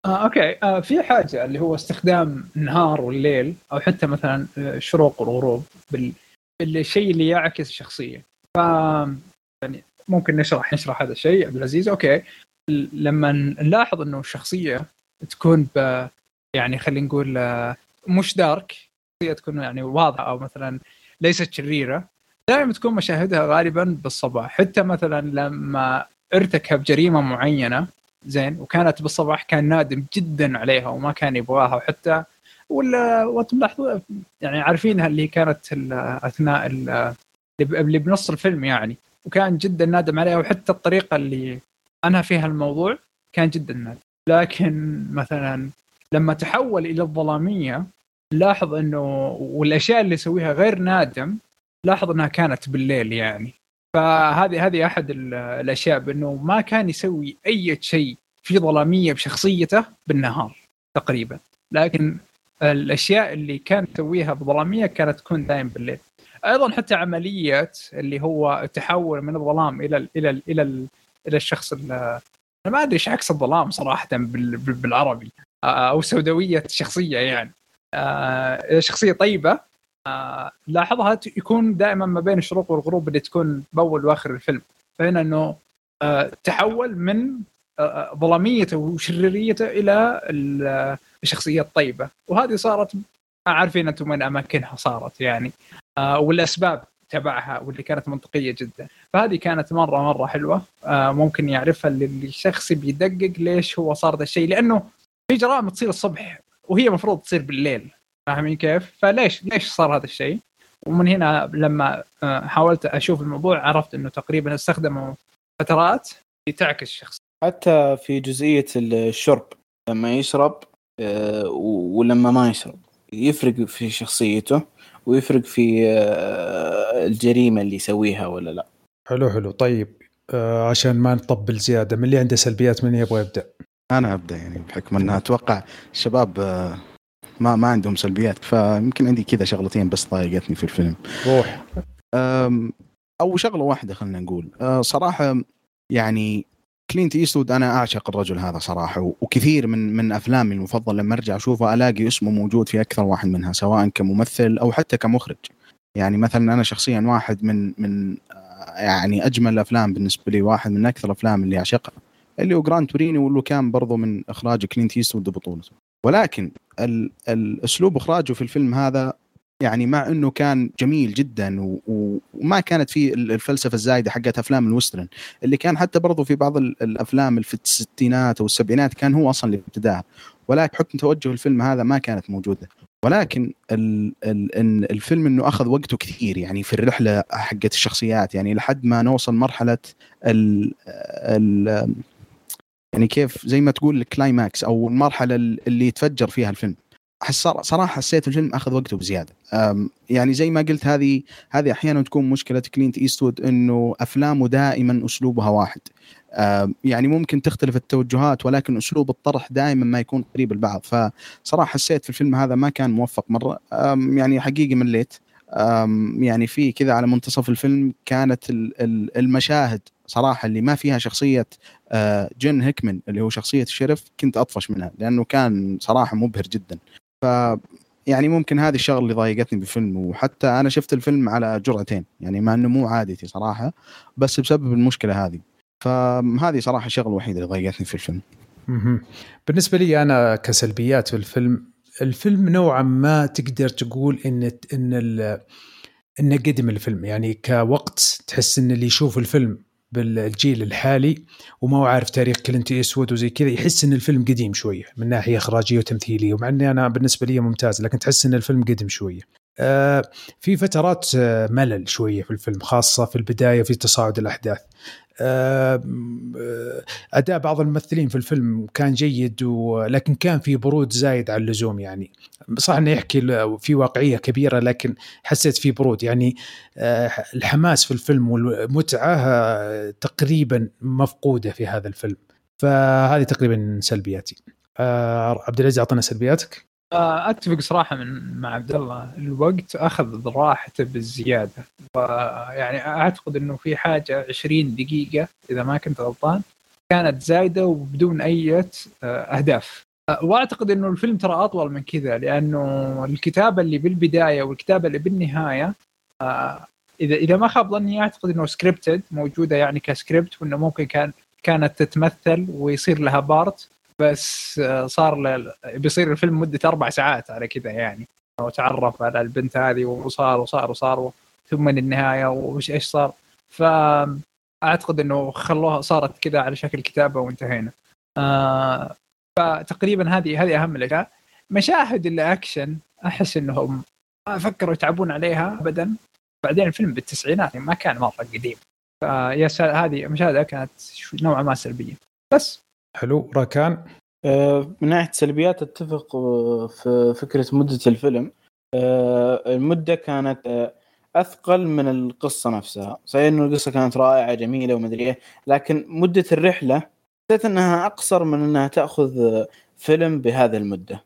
آه، okay. آه، في حاجة اللي هو استخدام النهار والليل أو حتى مثلا الشروق والغروب بال... بالشيء اللي يعكس الشخصيه ف يعني ممكن نشرح نشرح هذا الشيء. عبد العزيز okay. لما نلاحظ إنه الشخصية تكون ب يعني خلينا نقول آه، مش دارك الشخصيه تكون يعني واضحة أو مثلا ليست شريرة دائما تكون مشاهدها غالبا بالصباح. حتى مثلا لما ارتكب جريمة معينة زين وكانت بالصباح كان نادم جدا عليها وما كان يبغاها وحتى ولا وتلاحظوا يعني عارفينها اللي كانت أثناء اللي بنص الفيلم يعني. وكان جدا نادم عليها وحتى الطريقة اللي انهى فيها الموضوع كان جدا نادم. لكن مثلا لما تحول إلى الظلامية لاحظ إنه والأشياء اللي يسويها غير نادم لاحظ إنها كانت بالليل يعني. فهذه هذه أحد الأشياء بأنه ما كان يسوي أي شيء في ظلامية بشخصيته بالنهار تقريبا. لكن الأشياء اللي كان يسويها بظلامية كانت تكون دائما بالليل. أيضا حتى عملية اللي هو التحول من الظلام إلى ال إلى ال إلى ال إلى الشخص أنا ما أدري إيش عكس الظلام صراحة بالعربي. أو سوداوية الشخصيه يعني. آه شخصية طيبة لاحظها يكون دائما ما بين الشروق والغروب اللي تكون بأول وآخر الفيلم. فهنا إنه آه تحول من آه ظلاميته وشريريته إلى الشخصيه الطيبه وهذه صارت ما عارفين أنتم وين أماكنها صارت يعني آه والأسباب تبعها واللي كانت منطقية جدا. فهذه كانت مرة مرة حلوة. آه ممكن يعرفها الشخص بيدقق ليش هو صار ذا الشيء. لأنه في جرائم تصير الصبح وهي المفروض تصير بالليل. فاهمين كيف؟ فليش ليش صار هذا الشيء؟ ومن هنا لما آه، حاولت أشوف الموضوع عرفت إنه تقريبا استخدموا فترات تعكس الشخص. حتى في جزئية الشرب لما يشرب آه، ولما ما يشرب. يفرق في شخصيته ويفرق في آه، الجريمة اللي يسويها ولا لا. حلو حلو. طيب عشان ما نطبل زيادة من اللي عنده سلبيات من يبغى يبدأ؟ أنا أبدأ يعني بحكم انها أتوقع الشباب ما ما عندهم سلبيات فيمكن عندي كذا شغلتين بس ضايقتني في الفيلم. روح. أو شغلة واحدة خلينا نقول. آه، صراحة يعني كلينت إيستوود أنا أعشق الرجل هذا صراحة وكثير من من أفلامي المفضلة لما أرجع أشوفه ألاقي اسمه موجود في أكثر واحد منها سواء كممثل أو حتى كمخرج. يعني مثلا أنا شخصيا واحد من من آه، يعني أجمل الأفلام بالنسبة لي واحد من أكثر الأفلام اللي أعشقها. اللي هو جران تورينو واللي كان برضه من إخراج كلينت ايستوود بطولته. ولكن ال الأسلوب إخراجه في الفيلم هذا يعني مع إنه كان جميل جدا وما كانت فيه الفلسفة الزايدة حقت أفلام ال western اللي كان حتى برضه في بعض الأفلام في الستينات أو السبعينات كان هو أصلا اللي ابتداها ولكن بحكم توجه الفيلم هذا ما كانت موجودة. ولكن ال ال الفيلم إنه أخذ وقته كثير يعني في الرحلة حقت الشخصيات يعني لحد ما نوصل مرحلة ال ال يعني كيف زي ما تقول ال climax أو المرحلة اللي يتفجر فيها الفيلم. أحس صراحة حسيت الفيلم أخذ وقته بزيادة. يعني زي ما قلت هذه هذه أحيانا تكون مشكلة كلينت إيستوود إنه أفلامه دائما أسلوبها واحد. يعني ممكن تختلف التوجهات ولكن أسلوب الطرح دائما ما يكون قريب البعض. فصراحة حسيت في الفيلم هذا ما كان موفق مرة. يعني حقيقي مليت يعني في كذا على منتصف الفيلم كانت المشاهد صراحة اللي ما فيها شخصية جن هيكمن اللي هو شخصية الشرف كنت أطفش منها لأنه كان صراحة مبهر جدا. ف يعني ممكن هذه الشغلة اللي ضايقتني بالفيلم وحتى أنا شفت الفيلم على جرعتين يعني مع إنه مو عادتي صراحة بس بسبب المشكلة هذه. فهذه صراحة الشغلة الوحيدة اللي ضايقتني في الفيلم. بالنسبة لي أنا كسلبيات في الفيلم الفيلم نوعا ما تقدر تقول إن إن إنه قدم الفيلم. يعني كوقت تحس إن اللي يشوف الفيلم بالجيل الحالي وما هو عارف تاريخ كلينت ايستوود وزي كذا يحس إن الفيلم قديم شوية من ناحية إخراجية وتمثيلية ومع إني أنا بالنسبة لي ممتاز لكن تحس إن الفيلم قديم شوية. آه في فترات آه ملل شوية في الفيلم خاصة في البداية في تصاعد الأحداث. آه، أداء بعض الممثلين في الفيلم كان جيد ولكن كان في برود زايد عن اللزوم يعني. صح إنه يحكي في واقعية كبيرة لكن حسيت في برود يعني آه، الحماس في الفيلم والمتعة آه، تقريبا مفقودة في هذا الفيلم. فهذه تقريبا سلبياتي. عبد العزيز أعطنا سلبياتك. أتفق صراحة من مع عبد الله. الوقت أخذ راحته بالزيادة. يعني أعتقد إنه في حاجة 20 دقيقة إذا ما كنت غلطان كانت زايدة وبدون أي أهداف. وأعتقد إنه الفيلم ترى أطول من كذا لأنه الكتابة اللي بالبداية والكتابة اللي بالنهاية اذا إذا ما خاب ظني أعتقد إنه scripted موجودة يعني كسكريبت وإنه ممكن كان كانت تتمثل ويصير لها part بس آه، صار ل... بيصير الفيلم مدة أربع ساعات على كذا يعني. وتعرف على البنت هذه وصار وصار وصار ثم النهاية وش إيش صار. فأعتقد إنه خلوها صارت كذا على شكل كتابة وانتهينا. آه فتقريبا هذه هذه أهم الأشياء. مشاهد الأكشن أحس إنهم ما فكروا يتعبون عليها ابدا. بعدين الفيلم بالتسعينات يعني ما كان مرة قديم. فيا هذه مشاهدها كانت نوعا ما سلبية. بس. حلو راكان. آه، من ناحية سلبيات أتفق آه، في فكرة مدة الفيلم. آه، المدة كانت أثقل من القصة نفسها. صحيح إنه القصة كانت رائعة جميلة ومدري إيه لكن مدة الرحلة حسيت إنها أقصر من إنها تأخذ فيلم بهذه المدة.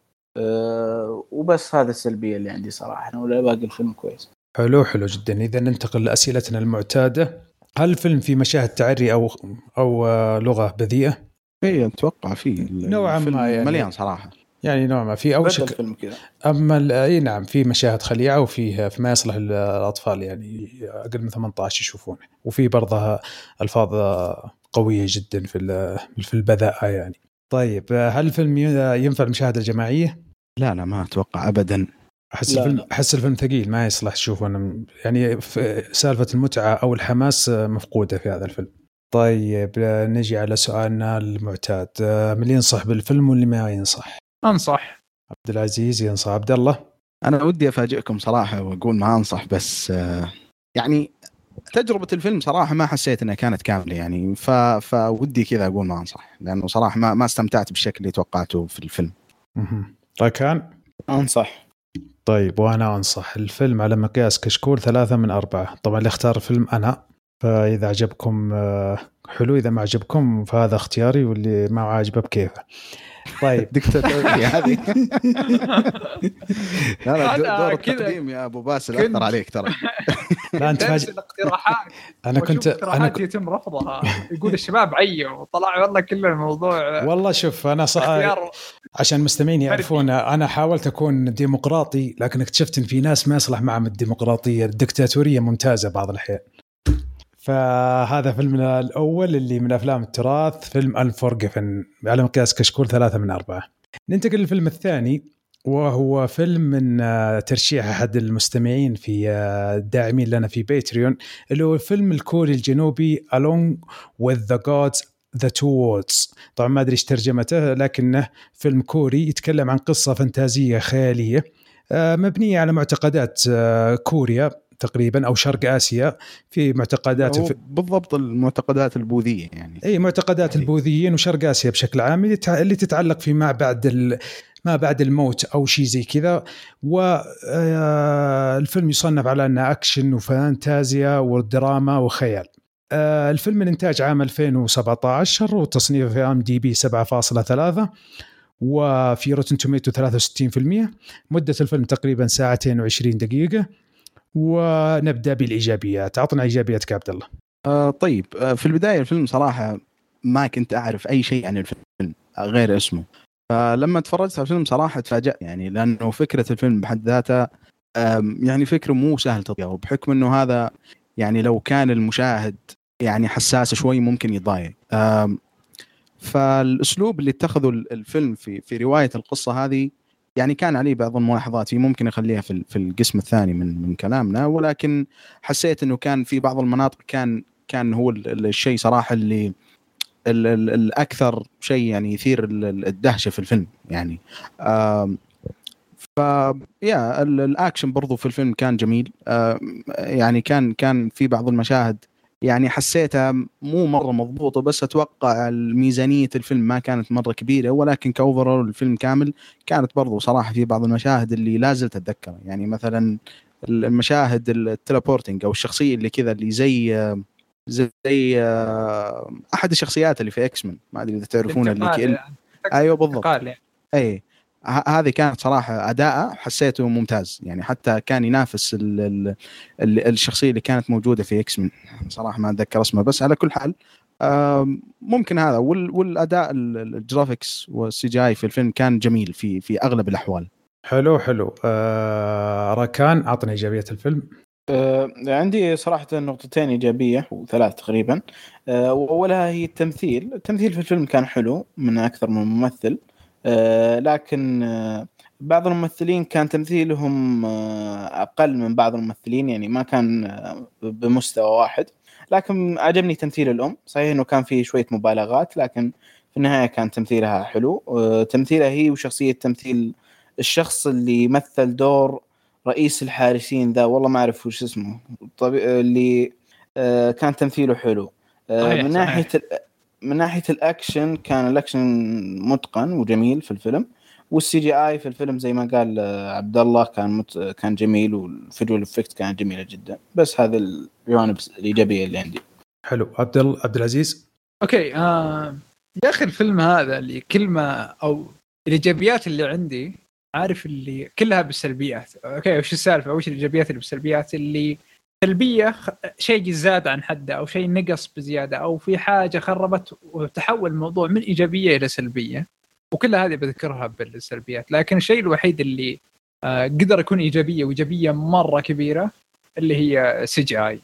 وبس هذا السلبية اللي عندي صراحة ولا باقي الفيلم كويس. حلو حلو جدا. اذا ننتقل لأسئلتنا المعتادة. هل الفيلم في مشاهد تعري أو أو لغة بذيئة؟ اي أتوقع في نوعا ما يعني. مليان صراحة. يعني نوعا ما. في اول شيء أما إي نعم في مشاهد خليعة وفيه ما يصلح للاطفال يعني أقل من 18 يشوفونه. وفي برضه ألفاظ قوية جدا في في البذاءة يعني. طيب هل الفيلم ينفع المشاهده الجماعية؟ لا لا ما أتوقع ابدا. أحس الفيلم أحس الفيلم ثقيل ما يصلح تشوفه يعني سالفة المتعة أو الحماس مفقودة في هذا الفيلم. طيب نجي على سؤالنا المعتاد. من اللي ينصح بالفيلم واللي ما ينصح؟ أنصح. عبد العزيز ينصح. عبد الله؟ أنا ودي أفاجئكم صراحة وأقول ما أنصح بس يعني تجربة الفيلم صراحة ما حسيت إنها كانت كاملة يعني ف... فودي كذا أقول ما أنصح لأنه صراحة ما ما استمتعت بالشكل اللي توقعته في الفيلم. طيب كان أنصح. طيب وأنا أنصح. الفيلم على مقياس كشكول ثلاثة من أربعة. طبعا اللي اختار الفيلم أنا. فإذا عجبكم آه، حلو إذا ما عجبكم فهذا اختياري واللي ما عاجبه بكيفه طيب. [laughs] دكتاتورية [laughs] هذه. لا لا دور التقديم يا أبو باسل أثر عليك ترى. [laughs] لا أنت فاجئ الاقتراحات. أنا كنت أنا كنت يتم رفضها. يقول الشباب عيوا طلع والله كل الموضوع والله شوف أنا ص... عشان المستمعين يعرفون أنا حاولت أكون ديمقراطي لكن اكتشفت إن في ناس ما يصلح معهم الديمقراطية. الدكتاتورية ممتازة بعض الأحيان. فهذا فيلمنا الأول اللي من أفلام التراث فيلم انفورجفن على مقياس كشكول ثلاثة من أربعة. ننتقل للفيلم الثاني وهو فيلم من آه، ترشيح أحد المستمعين في آه، الداعمين لنا في باتريون اللي هو الفيلم الكوري الجنوبي Along with the Gods The Two Worlds. طبعا ما أدري إيش ترجمته لكنه فيلم كوري يتكلم عن قصة فانتازية خيالية آه، مبنية على معتقدات كوريا تقريبا أو شرق آسيا في معتقدات الف... بالضبط المعتقدات البوذية يعني إي معتقدات أي. البوذيين وشرق آسيا بشكل عام اللي تع- اللي تتعلق في ما بعد. ما بعد الموت أو شيء زي كذا والفيلم يصنف على أنه أكشن و فانتازيا ودراما وخيال آه، الفيلم من إنتاج عام 2017 وتصنيفه في IMDb 7.3 وفي Rotten Tomatoes 63% مدة الفيلم تقريبا ساعتين و20 دقيقة ونبدأ بالإيجابيات. اعطنا ايجابياتك يا عبد الله. آه طيب. آه في البداية الفيلم صراحة ما كنت أعرف أي شيء عن الفيلم غير اسمه. فلما تفرجت على الفيلم صراحة تفاجأت يعني لأنه فكرة الفيلم بحد ذاتها آم، يعني فكره مو سهل تطبيقها وبحكم إنه هذا يعني لو كان المشاهد يعني حساس شوي ممكن يتضايق فالأسلوب اللي اتخذه ال- الفيلم في في رواية القصة هذه يعني كان عليه بعض الملاحظات هي ممكن أخليها في في القسم الثاني من من كلامنا ولكن حسيت إنه كان في بعض المناطق كان كان هو ال- ال- الشيء صراحة اللي ال- ال- الأكثر شيء يعني يثير ال- ال- الدهشة في الفيلم يعني. ف يا ال- الأكشن برضو في الفيلم كان جميل. يعني كان كان في بعض المشاهد يعني حسيتها مو مرة مضبوطة بس أتوقع ميزانيه الفيلم ما كانت مرة كبيرة ولكن ك overall الفيلم كامل كانت برضو صراحة في بعض المشاهد اللي لا زلت أتذكرها يعني مثلا المشاهد ال teleporting أو الشخصية اللي كذا اللي زي زي آه، أحد الشخصيات اللي في X-Men ما أدري إذا تعرفونه اللي. يعني. أيوه بالضبط يعني. اي هذه كانت صراحة اداءه حسيته ممتاز. يعني حتى كان ينافس ال ال ال الشخصية اللي كانت موجودة في X-Men صراحة ما أتذكر اسمها بس على كل حال ممكن هذا. وال والأداء ال- ال- ال graphics وال CG في الفيلم كان جميل في في أغلب الأحوال. حلو حلو. آه راكان اعطنا ايجابيات الفيلم. آه، عندي صراحة نقطتين إيجابية وثلاث تقريبا. آه، وأولها هي التمثيل. التمثيل في الفيلم كان حلو من أكثر من ممثل. آه، لكن آه، بعض الممثلين كان تمثيلهم آه، أقل من بعض الممثلين يعني ما كان آه، بمستوى واحد لكن عجبني تمثيل الأم صحيح أنه كان فيه شوية مبالغات لكن في النهاية كان تمثيلها حلو آه، تمثيلها هي وشخصية تمثيل الشخص اللي يمثل دور رئيس الحارسين ذا والله ما أعرف وش اسمه. اللي آه، كان تمثيله حلو آه، من. ناحية. من ناحية الأكشن كان الأكشن متقن وجميل في الفيلم وال CGI في الفيلم زي ما قال آه، عبد الله كان مت... كان جميل وال visual effect كانت جميلة جدا. بس هذه الجوانب الإيجابية اللي عندي. حلو. عبد عبد العزيز أوكي آه يا أخي الفيلم هذا اللي كلمه أو الإيجابيات اللي عندي عارف اللي كلها بالسلبيات. okay وش السالفة؟ وش الإيجابيات اللي بالسلبيات؟ اللي سلبية شيء زاد عن حده أو شيء نقص بزيادة أو في حاجة خربت وتحول الموضوع من إيجابية إلى سلبية. وكل هذه بذكرها بالسلبيات. لكن الشيء الوحيد اللي آه، قدر يكون إيجابية وإيجابية مرة كبيرة اللي هي CGI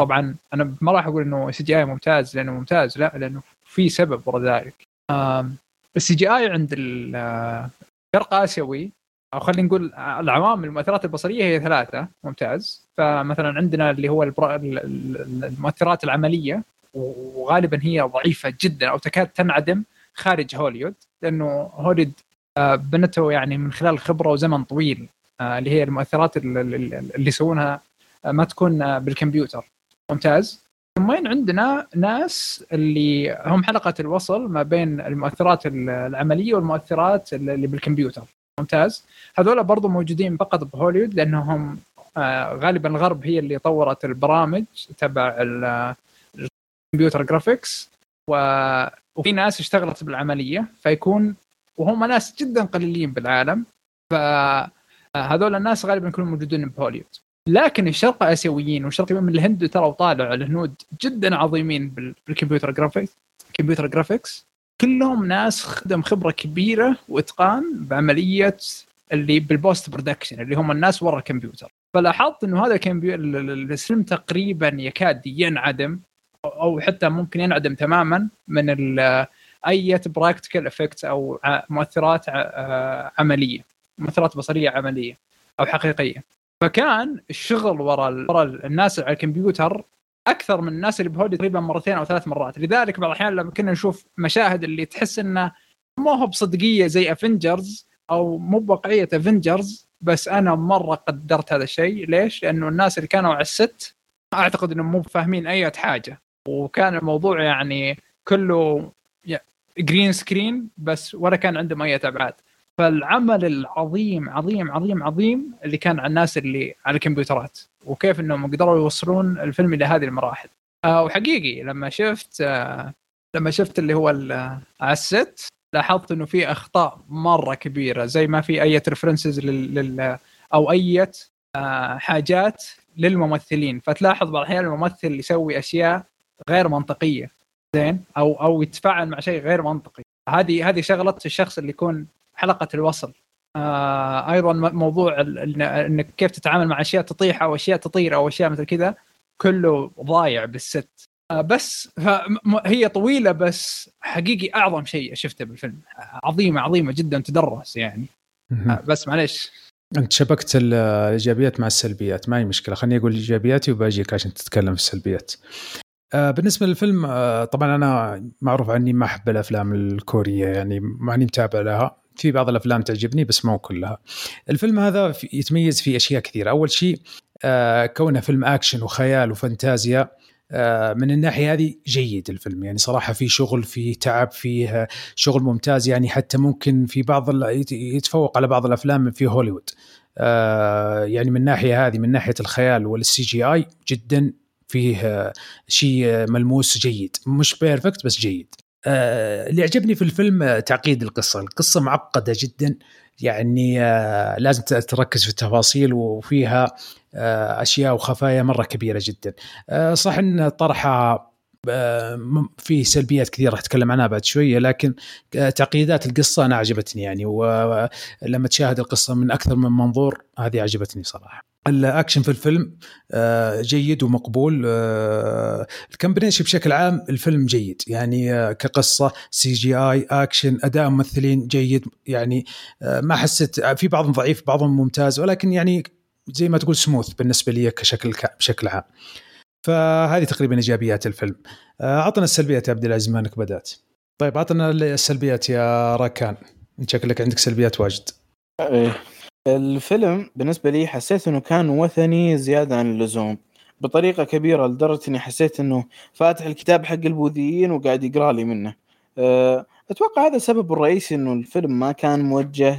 طبعا أنا ما راح أقول إنه CGI ممتاز لأنه ممتاز لا لأنه في سبب وراء ذلك. ال CGI عند ال- آه، الشرق آسيوي أو خلينا نقول العوامل المؤثرات البصرية هي ثلاثة. ممتاز. فمثلا عندنا اللي هو المؤثرات العملية وغالبا هي ضعيفة جدا أو تكاد تنعدم خارج هوليوود لأنه هوليوود آه، بنته يعني من خلال خبرة وزمن طويل آه، اللي هي المؤثرات ال- ال- ال- اللي يسوونها آه، ما تكون بالكمبيوتر. ممتاز. ثمين عندنا ناس اللي هم حلقة الوصل ما بين المؤثرات ال- العملية والمؤثرات اللي بالكمبيوتر. ممتاز. هذول برضو موجودين فقط بهوليوود لأنهم غالبا الغرب هي اللي طورت البرامج تبع ال- الكمبيوتر جرافيكس و- وفي ناس اشتغلت بالعملية فيكون وهم ناس جدا قليلين بالعالم فهذول الناس غالبا يكونوا موجودين بهوليوود لكن الشرق اسيويين والشرق من الهند ترى وطالع الهنود جدا عظيمين بال- بال computer graphics computer graphics كلهم ناس خدم خبرة كبيرة وإتقان بعملية اللي بال post production اللي هم الناس ورا الكمبيوتر. فلاحظت إنه هذا الكمبيوتر ال- ال- الفيلم تقريبا يكاد ينعدم أو حتى ممكن ينعدم تماما من أي practical effects أو مؤثرات آه، عملية مؤثرات بصرية عملية أو حقيقية. فكان الشغل ورا ال- ورا الناس على الكمبيوتر أكثر من الناس اللي بهولي تقريبا مرتين أو ثلاث مرات. لذلك بعض الأحيان لما كنا نشوف مشاهد اللي تحس إنه ما هو بصدقية زي Avengers أو مو بواقعية Avengers بس أنا مرة قدرت هذا الشيء. ليش؟ لأنه الناس اللي كانوا على ال set أعتقد إنهم مو فاهمين أي حاجة. وكان الموضوع يعني كله green screen بس ولا كان عندهم اي أبعاد. فالعمل العظيم عظيم عظيم عظيم اللي كان على الناس اللي على الكمبيوترات. وكيف إنهم قدروا يوصلون الفيلم إلى هذه المراحل. آه وحقيقي لما شفت آه لما شفت اللي هو على ال set لاحظت إنه في أخطاء مرة كبيرة زي ما في أي references لل, أو أي آه حاجات للممثلين. فتلاحظ بعض الأحيان الممثل يسوي أشياء غير منطقية زين؟ أو أو يتفاعل مع شيء غير منطقي. هذه هذه شغلة الشخص اللي يكون حلقة الوصل. آه أيضا موضوع إنك كيف تتعامل مع أشياء تطيح أو أشياء تطير أو أشياء مثل كذا كله ضايع بالست. بس هي طويلة بس حقيقي أعظم شيء شفته بالفيلم. عظيمة عظيمة جدا تدرس يعني. آه بس معليش. أنت شبكت الإيجابيات مع السلبيات. ما هي مشكلة. خليني أقول ايجابياتي وباجيك عشان تتكلم في السلبيات. آه بالنسبة للفيلم آه طبعا أنا معروف عني ما أحب الأفلام الكورية يعني ماني متابع لها. في بعض الأفلام تعجبني بس مو كلها. الفيلم هذا يتميز في أشياء كثيرة. أول شيء آه كونه فيلم أكشن وخيال وفانتازيا. آه من الناحية هذه جيد الفيلم. يعني صراحة في شغل في تعب فيه شغل ممتاز. يعني حتى ممكن في بعض يتفوق على بعض الأفلام في هوليوود. آه يعني من الناحيه هذه من ناحية الخيال وال CGI جدا فيه شيء ملموس جيد. مش perfect بس جيد. آه اللي عجبني في الفيلم تعقيد القصة. القصة معقدة جدا. يعني آه لازم تركز في التفاصيل وفيها آه أشياء وخفايا مرة كبيرة جدا آه صح إن طرحها في سلبيات كثيرة راح أتكلم عنها بعد شوية لكن تعقيدات القصة أنا عجبتني يعني ولما تشاهد القصة من أكثر من منظور هذه عجبتني صراحة. الأكشن في الفيلم جيد ومقبول ال combination بشكل عام الفيلم جيد يعني كقصة CGI action أداء ممثلين جيد يعني ما حسيت في بعضهم ضعيف بعضهم ممتاز ولكن يعني زي ما تقول سموث بالنسبة لي كشكل بشكل عام. فهذه تقريبا إيجابيات الفيلم. أعطنا السلبيات يا عبد العزيز ما إنك بدأت. طيب أعطنا السلبيات يا راكان. إنت شكلك عندك سلبيات واجد. إيه. الفيلم بالنسبة لي حسيت إنه كان وثني زيادة عن اللزوم. بطريقة كبيرة لدرجة إني حسيت إنه فاتح الكتاب حق البوذيين وقاعد يقرأ لي منه. أتوقع هذا السبب الرئيسي إنه الفيلم ما كان موجه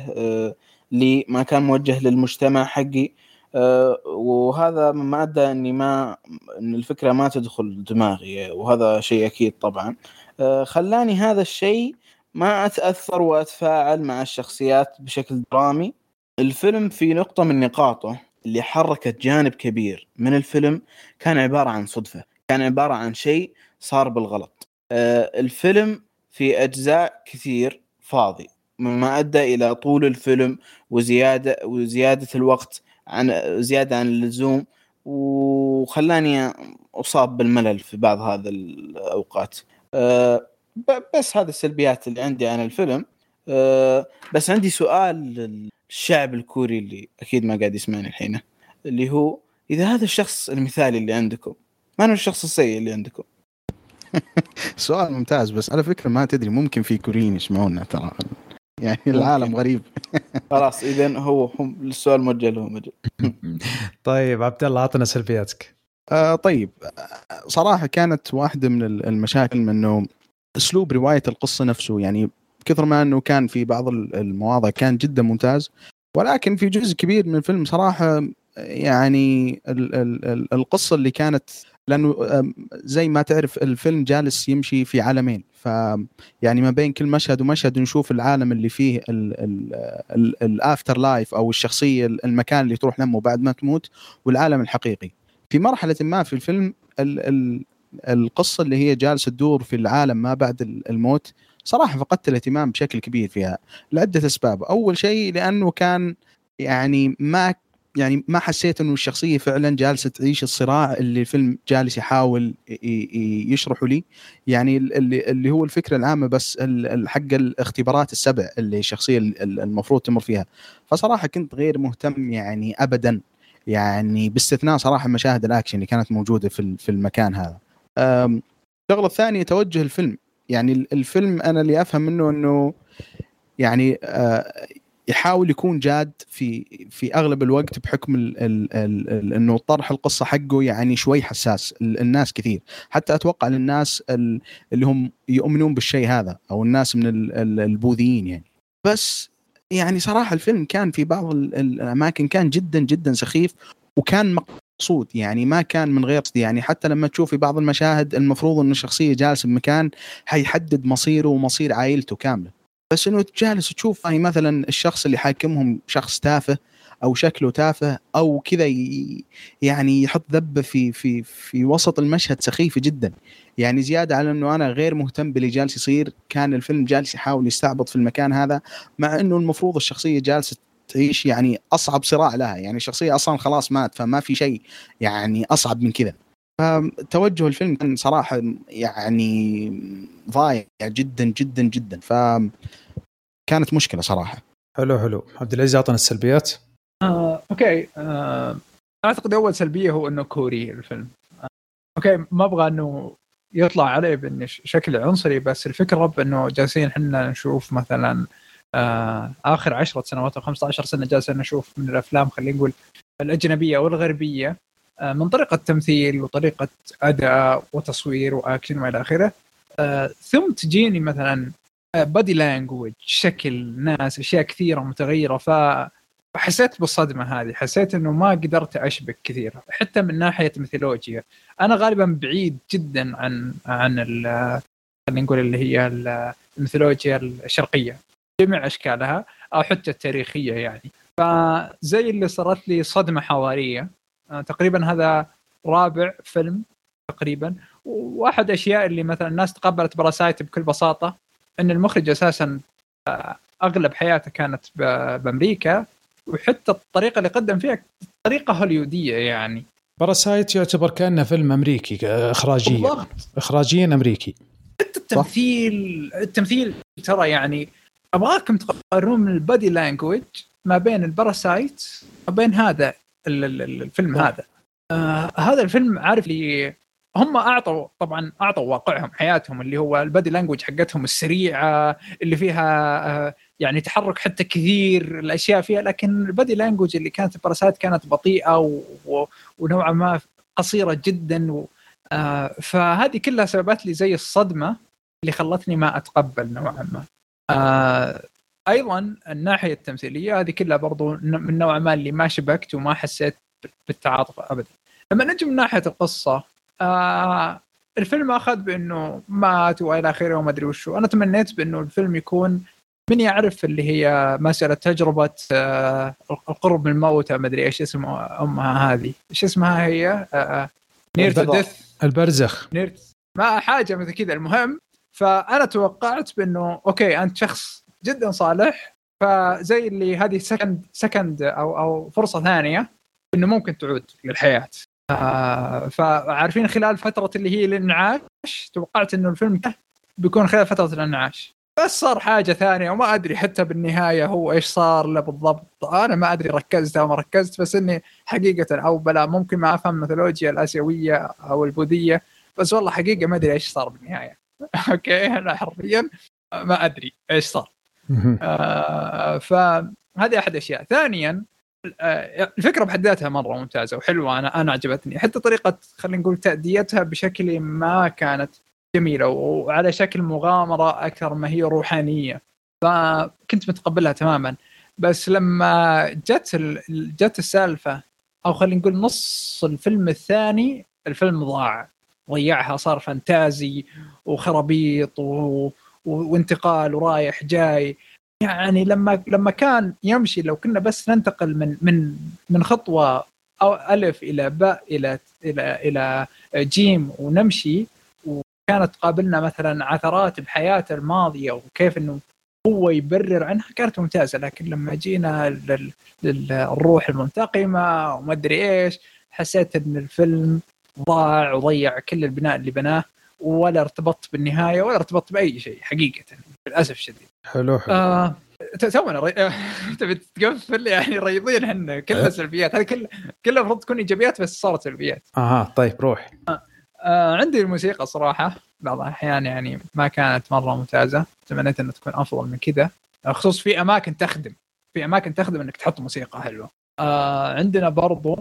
لي ما كان موجه للمجتمع حقي. وهذا ما أدى إني ما إن الفكرة ما تدخل دماغي وهذا شيء أكيد طبعا. خلاني هذا الشيء ما أتأثر وأتفاعل مع الشخصيات بشكل درامي. الفيلم في نقطة من نقاطه اللي حركت جانب كبير من الفيلم كان عبارة عن صدفة كان عبارة عن شيء صار بالغلط. آه الفيلم في أجزاء كثير فاضي مما أدى إلى طول الفيلم وزيادة وزيادة الوقت عن زيادة عن اللزوم وخلاني أصاب بالملل في بعض هذا الأوقات. آه بس هذه السلبيات اللي عندي عن الفيلم. آه بس عندي سؤال الشعب الكوري اللي أكيد ما قاعد يسمعني الحين اللي هو إذا هذا الشخص المثالي اللي عندكم ما هو الشخص السيء اللي عندكم؟ [laughs] سؤال ممتاز بس على فكرة ما تدري ممكن في كوريين يسمعونا ترى. يعني العالم غريب. [laughs] خلاص اذا هو هم السؤال موجه لهم مجل طيب عبد الله اعطنا سلبياتك. آه طيب. صراحة كانت واحدة من المشاكل من إنه أسلوب رواية القصة نفسه يعني كثر ما إنه كان في بعض المواضع كان جدا ممتاز ولكن في جزء كبير من الفيلم صراحة يعني ال ال القصة اللي كانت لأنه زي ما تعرف الفيلم جالس يمشي في عالمين. ف يعني ما بين كل مشهد ومشهد نشوف العالم اللي فيه ال afterlife أو الشخصية المكان اللي تروح لمه بعد ما تموت والعالم الحقيقي. في مرحلة ما في الفيلم ال ال القصة اللي هي جالسة تدور في العالم ما بعد الموت صراحة فقدت الاهتمام بشكل كبير فيها لعدة أسباب. أول شيء لأنه كان يعني ما يعني ما حسيت إنه الشخصية فعلا جالسة تعيش الصراع اللي الفيلم جالس يحاول يشرحه لي. يعني اللي, هو الفكرة العامة بس حق الاختبارات السبع اللي الشخصية المفروض تمر فيها. فصراحة كنت غير مهتم يعني ابدا. يعني باستثناء صراحة مشاهد الأكشن اللي كانت موجودة في في المكان هذا. الشغلة الثانية توجه الفيلم. يعني الفيلم أنا اللي أفهم منه إنه يعني آه يحاول يكون جاد في في أغلب الوقت بحكم ال ال ال ال إنه طرح القصة حقه يعني شوي حساس ال- الناس كثير. حتى أتوقع للناس ال- اللي هم يؤمنون بالشيء هذا أو الناس من ال- ال- البوذيين يعني. بس يعني صراحة الفيلم كان في بعض ال- الأماكن كان جدا جدا سخيف وكان مقصود يعني ما كان من غير يعني حتى لما تشوف في بعض المشاهد المفروض إن الشخصية جالسة بمكان حيحدد مصيره ومصير عائلته كاملة. بس إنه جالس تشوف يعني مثلا الشخص اللي حاكمهم شخص تافه أو شكله تافه أو كذا يعني يحط ذبة في في في وسط المشهد سخيفة جدا. يعني زيادة على إنه أنا غير مهتم باللي جالس يصير كان الفيلم جالس يحاول يستعبط في المكان هذا مع إنه المفروض الشخصية جالسة تعيش يعني أصعب صراع لها. يعني الشخصية أصلا خلاص مات فما في شيء يعني أصعب من كذا. فتوجه الفيلم كان صراحة يعني ضايع جدا جدا جدا. ف كانت مشكلة صراحة. حلو حلو. عبد العزيز أعطنا السلبيات. آه، okay. آه، أعتقد أول سلبية هو إنه كوري الفيلم. آه، okay. ما أبغى إنه يطلع عليه بإنه ش- شكل عنصري بس الفكرة بانه جالسين إحنا نشوف مثلا آه آخر 10 سنوات أو 15 سنة جالسين نشوف من الأفلام خلينا نقول الأجنبية والغربية. من طريقة تمثيل وطريقة أداء وتصوير وأكشن وإلى آخره. آه ثم تجيني مثلا body language شكل ناس أشياء كثيرة متغيرة. ف حسيت بالصدمة هذه حسيت إنه ما قدرت أشبك كثير حتى من ناحية mythology. أنا غالبا بعيد جدا عن عن خلينا نقول اللي هي ال- ال mythology الشرقية. جميع أشكالها أو حتى التاريخية يعني. فزي اللي صارت لي صدمة حضاريه آه، تقريبا هذا رابع فيلم تقريبا. واحد الاشياء اللي مثلا الناس تقبلت Parasite بكل بساطة إن المخرج أساسا آه، أغلب حياته كانت بأمريكا وحتى الطريقة اللي قدم فيها طريقة هوليودية يعني. Parasite يعتبر كأنه فيلم أمريكي آه، اخراجيا. بالضبط. اخراجيا أمريكي. حتى التمثيل التمثيل ترى يعني أبغاكم تقارنون البادي لانجوج ما بين الباراسايت وبين هذا. ال- ال- الفيلم. هذا آه هذا الفيلم عارف لي هم أعطوا طبعا أعطوا واقعهم حياتهم اللي هو ال body language حقتهم السريعة اللي فيها آه يعني تحرك حتى كثير الأشياء فيها لكن ال body language اللي كانت ال Parasite كانت بطيئة و... و... ونوعا ما قصيرة جدا و... آه فهذه كلها سببت لي زي الصدمة اللي خلتني ما أتقبل نوعا ما. آه أيضا الناحية التمثيلية هذه كلها برضو من نوع ما اللي ما شبكت وما حسيت بالتعاطف ابدا. لما نجي من ناحية القصة آه الفيلم أخذ بأنه مات والى آخره وما أدري وشو، أنا تمنيت بأنه الفيلم يكون من يعرف اللي هي مسألة تجربة آه القرب من الموت ما أدري إيش اسم أمها هذه، إيش اسمها هي؟ آه نير تو البرزخ. ديث البرزخ نيرد ما حاجة مثل كذا المهم فأنا توقعت بأنه أوكي أنت شخص جدا صالح. فزي اللي هذه سكند سكند أو أو فرصة ثانية إنه ممكن تعود للحياة. آه فعارفين خلال فترة اللي هي الانعاش توقعت إنه الفيلم بيكون خلال فترة الانعاش. بس صار حاجة ثانية وما أدري حتى بالنهاية هو إيش صار له بالضبط. أنا ما أدري ركزت أو ما ركزت بس إني حقيقة أو بلا ممكن ما أفهم الميثولوجيا الآسيوية أو البوذية بس والله حقيقة ما أدري إيش صار بالنهاية. [laughs] أوكي أنا حرفيا ما أدري إيش صار. آه فهذه أحد الاشياء ثانيا آه، الفكرة بحد ذاتها مرة ممتازة وحلوة. أنا أنا عجبتني. حتى طريقة خلينا نقول تأديتها بشكل ما كانت جميلة وعلى شكل مغامرة أكثر ما هي روحانية. فكنت متقبلها تماما. بس لما جت ال- جت السالفة أو خلينا نقول نص الفيلم الثاني الفيلم ضاع. ضيعها صار فانتازي وخرابيط و... وانتقال ورايح جاي. يعني لما لما كان يمشي لو كنا بس ننتقل من من من خطوة أو ألف إلى باء إلى إلى إلى جيم ونمشي وكانت تقابلنا مثلا عثرات بحياته الماضية وكيف إنه هو يبرر عنها كانت ممتازة. لكن لما جينا لل- للروح المنتقمة وما أدري إيش حسيت إن الفيلم ضاع وضيع كل البناء اللي بناه. ولا ارتبطت بالنهاية ولا ارتبطت بأي شيء حقيقة للأسف الشديد. حلو حلو. آه تونا ري... [laughs] تبي تقفل؟ يعني ريضين إحنا كلها سلبيات. هذه كلها كلها المفروض تكون إيجابيات بس صارت سلبيات. أها طيب روح آه عندي الموسيقى صراحة. بعض الأحيان يعني ما كانت مرة ممتازة. تمنيت انها تكون أفضل من كذا. خصوص في أماكن تخدم. في أماكن تخدم إنك تحط موسيقى حلوة. آه عندنا برضو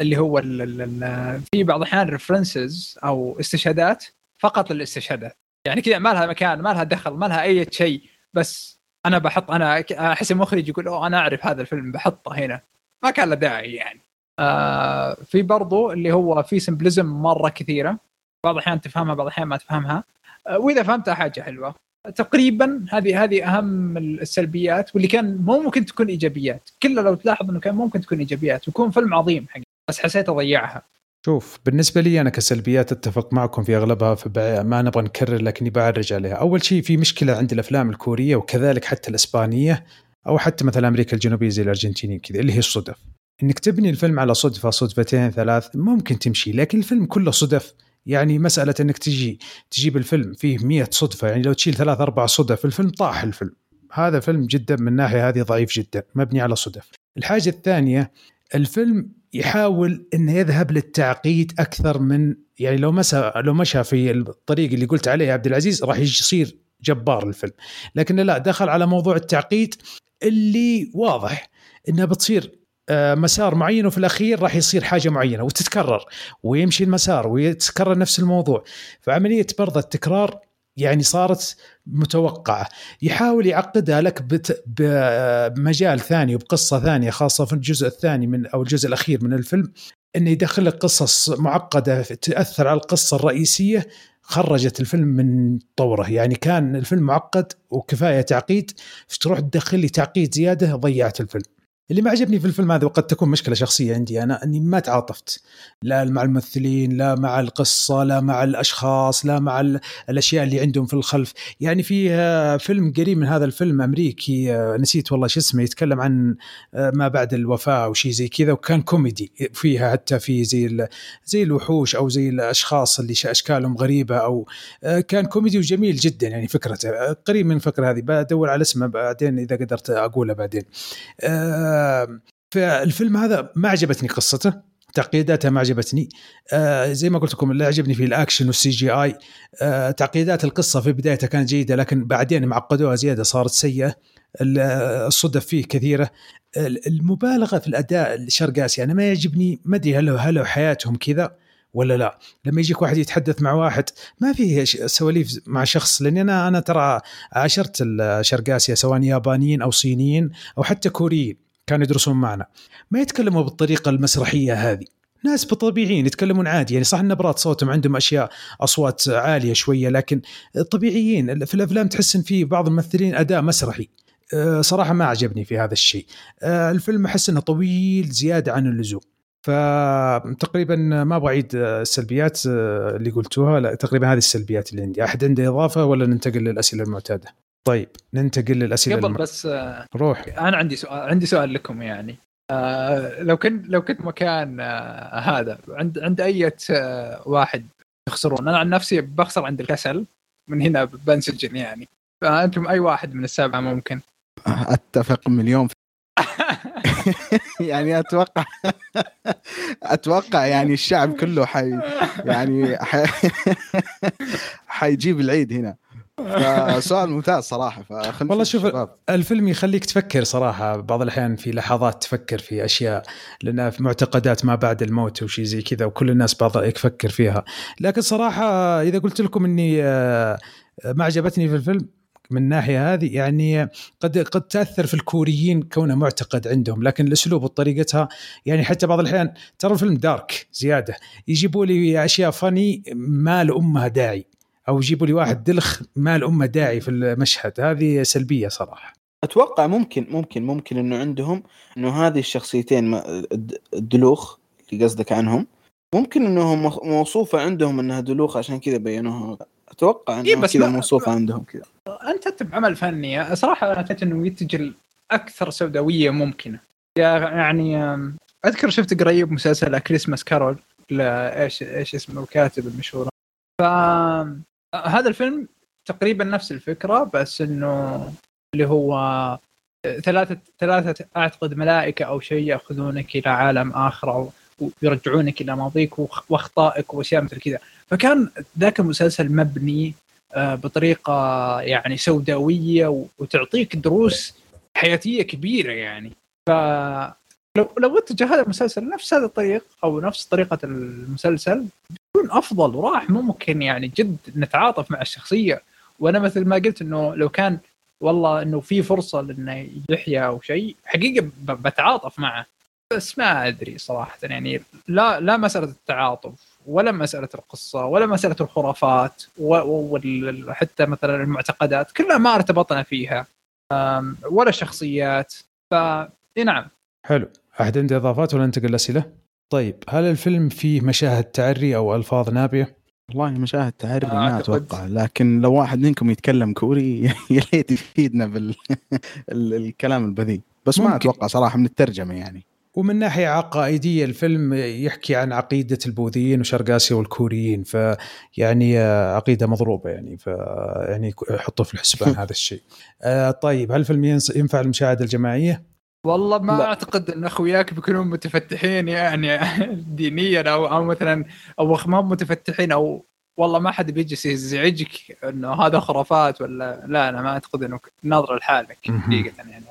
اللي هو ال ال ال في بعض الأحيان ريفرنسز أو استشهادات. فقط للاستشهادات. يعني كذا ما لها مكان ما لها دخل ما لها أي شيء. بس أنا بحط أنا أحس المخرج يقول أوه أنا أعرف هذا الفيلم بحطه هنا. ما كان له داعي يعني. آه في برضو اللي هو في سمبلزم مرة كثيرة. بعض الأحيان تفهمها بعض الأحيان ما تفهمها. آه وإذا فهمتها حاجة حلوة. تقريبا هذه هذه أهم السلبيات واللي كان مو ممكن تكون إيجابيات. كله لو تلاحظ إنه كان ممكن تكون إيجابيات ويكون فيلم عظيم حقيقة. بس حسيت أضيعها. شوف بالنسبة لي أنا كسلبيات أتفق معكم في أغلبها فما نبغى نكرر لكني بعرج عليها. أول شيء في مشكلة عند الأفلام الكورية وكذلك حتى الإسبانية أو حتى مثلا أمريكا الجنوبية زي الارجنتينيين كذا اللي هي الصدف. إنك تبني الفيلم على صدفة صدفتين ثلاث ممكن تمشي لكن الفيلم كله صدف. يعني مسألة إنك تجي تجيب الفيلم فيه مية صدفة يعني لو تشيل ثلاث أربع صدف الفيلم طاح الفيلم. هذا فيلم جدا من الناحيه هذه ضعيف جدا مبني على صدف. الحاجة الثانية الفيلم يحاول إنه يذهب للتعقيد أكثر من يعني لو مسى لو مشى في الطريق اللي قلت عليه يا عبد العزيز راح يصير جبار الفيلم. لكن لا دخل على موضوع التعقيد اللي واضح انها بتصير مسار معين وفي الأخير راح يصير حاجة معينة وتتكرر ويمشي المسار ويتكرر نفس الموضوع. فعملية برضه التكرار يعني صارت متوقعة. يحاول يعقدها لك بمجال ثاني وبقصة ثانية خاصة في الجزء الثاني من أو الجزء الأخير من الفيلم إنه يدخل لك قصص معقدة تأثر على القصة الرئيسية خرجت الفيلم من طورة. يعني كان الفيلم معقد وكفاية تعقيد تروح تدخل لي تعقيد زيادة ضيعت الفيلم. اللي ما عجبني في الفيلم هذا وقد تكون مشكلة شخصية عندي أنا إني ما تعاطفت. لا مع الممثلين لا مع القصة لا مع الأشخاص لا مع الأشياء اللي عندهم في الخلف. يعني في فيلم قريب من هذا الفيلم أمريكي نسيت والله شو اسمه يتكلم عن ما بعد الوفاة أو شيء زي كذا وكان كوميدي فيها حتى في زي زي الوحوش أو زي الأشخاص اللي أشكالهم غريبة أو كان كوميدي وجميل جدا يعني فكرته. قريب من الفكرة هذه بدور على اسمه بعدين إذا قدرت أقوله بعدين. فالفيلم هذا ما عجبتني قصته تعقيداتها ما عجبتني. آه زي ما قلت لكم اللي عجبني في الأكشن وال CGI آه تعقيدات القصة في بدايتها كانت جيدة لكن بعدين معقدوها زيادة صارت سيئة. الصدف فيه كثيرة. المبالغة في الأداء شرق آسيا أنا ما يعجبني ما أدري هل هل حياتهم كذا ولا لا. لما يجيك واحد يتحدث مع واحد ما في سواليف مع شخص لأني أنا أنا ترى عاشرت شرق آسيا سواء يابانيين أو صينيين أو حتى كوريين. كانوا يدرسون معنا. ما يتكلموا بالطريقة المسرحية هذه. ناس طبيعيين يتكلمون عادي. يعني صح نبرات صوتهم عندهم أشياء أصوات عالية شوية لكن طبيعيين. في الأفلام تحس إن في بعض الممثلين أداء مسرحي. صراحة ما عجبني في هذا الشيء. الفيلم أحس إنه طويل زيادة عن اللزوم. فتقريبا ما أبغى أعيد السلبيات اللي قلتوها. لا تقريبا هذه السلبيات اللي عندي. أحد عنده إضافة ولا ننتقل للأسئلة المعتادة؟ طيب ننتقل للأسئلة قبل الم... بس روح. أنا عندي سؤال عندي سؤال لكم يعني. آه لو كنت لو كنت مكان آه هذا عند عند أي آه واحد تخسرون؟ أنا عن نفسي بخسر عند الكسل من هنا بنسجن يعني. فأنتم أي واحد من السبعه ممكن؟ أتفق مليون. [laughs] يعني أتوقع [laughs] أتوقع يعني الشعب كله حي يعني حي [laughs] حيجيب العيد هنا. فسؤال ممتاز صراحة فخلنا والله شوف الشباب. الفيلم يخليك تفكر صراحة بعض الأحيان في لحظات تفكر في أشياء لانها في معتقدات ما بعد الموت وشي زي كذا وكل الناس بعض يفكر فيها. لكن صراحة إذا قلت لكم إني ما عجبتني في الفيلم من الناحيه هذه يعني قد قد تأثر في الكوريين كونه معتقد عندهم لكن الأسلوب وطريقتها يعني حتى بعض الأحيان ترى الفيلم دارك زيادة. يجيبوا لي أشياء فني ما لأمها داعي. أو يجيبوا لي واحد دلخ ما لامه داعي في المشهد. هذه سلبية صراحة. أتوقع ممكن ممكن ممكن إنه عندهم إنه هذه الشخصيتين الدلوخ اللي قصدك عنهم. ممكن انهم موصوفة عندهم إنها دلوخ عشان كذا بينوها. أتوقع انه إيه كذا موصوفة عندهم كذا. أنت تكتب عمل فني. صراحة أنا اعتقد إنه يتجه أكثر سوداوية ممكنة. يعني أذكر شفت قريب مسلسل كريسماس كارول إيش إيش اسمه الكاتب المشهور. فهذا الفيلم تقريبا نفس الفكرة بس إنه اللي هو ثلاثة ثلاثة أعتقد ملائكة أو شيء يأخذونك إلى عالم آخر ويرجعونك إلى ماضيك وأخطائك وأشياء مثل كذا. فكان ذاك المسلسل مبني بطريقة يعني سوداوية وتعطيك دروس حياتية كبيرة يعني. ف لو لو اتجه هذا المسلسل نفس هذا الطريق أو نفس طريقة المسلسل بيكون أفضل وراح ممكن يعني جد نتعاطف مع الشخصية. وأنا مثل ما قلت إنه لو كان والله إنه في فرصة لأنه يحيا أو شيء حقيقة بتعاطف معه. بس ما أدري صراحة يعني لا لا مسألة التعاطف ولا مسألة القصة ولا مسألة الخرافات وحتى مثلا المعتقدات كلها ما ارتبطنا فيها. ولا شخصيات. ف نعم. حلو. احد عنده إضافات ولا ننتقل الاسئله؟ طيب هل الفيلم فيه مشاهد تعري أو ألفاظ نابية؟ والله مشاهد تعري ما أتوقع لكن لو واحد منكم يتكلم كوري [laughs] يا ريت يفيدنا بالكلام [laughs] البذيء بس ممكن. ما أتوقع صراحة من الترجمة يعني ومن ناحية عقائدية الفيلم يحكي عن عقيدة البوذيين وشرق اسيا والكوريين فيعني عقيدة مضروبة يعني ف يعني حطوا في الحسبان [laughs] هذا الشيء. آه، طيب هل الفيلم ينفع المشاهده الجماعية؟ والله ما لا. أعتقد إن أخوياك بيكونون متفتحين يعني [laughs] دينيا أو أو مثلا أو ما متفتحين أو والله ما حد بيجلس يزعجك إنه هذا خرافات ولا لا أنا ما أعتقد إنه ناظر لحالك حقيقه يعني.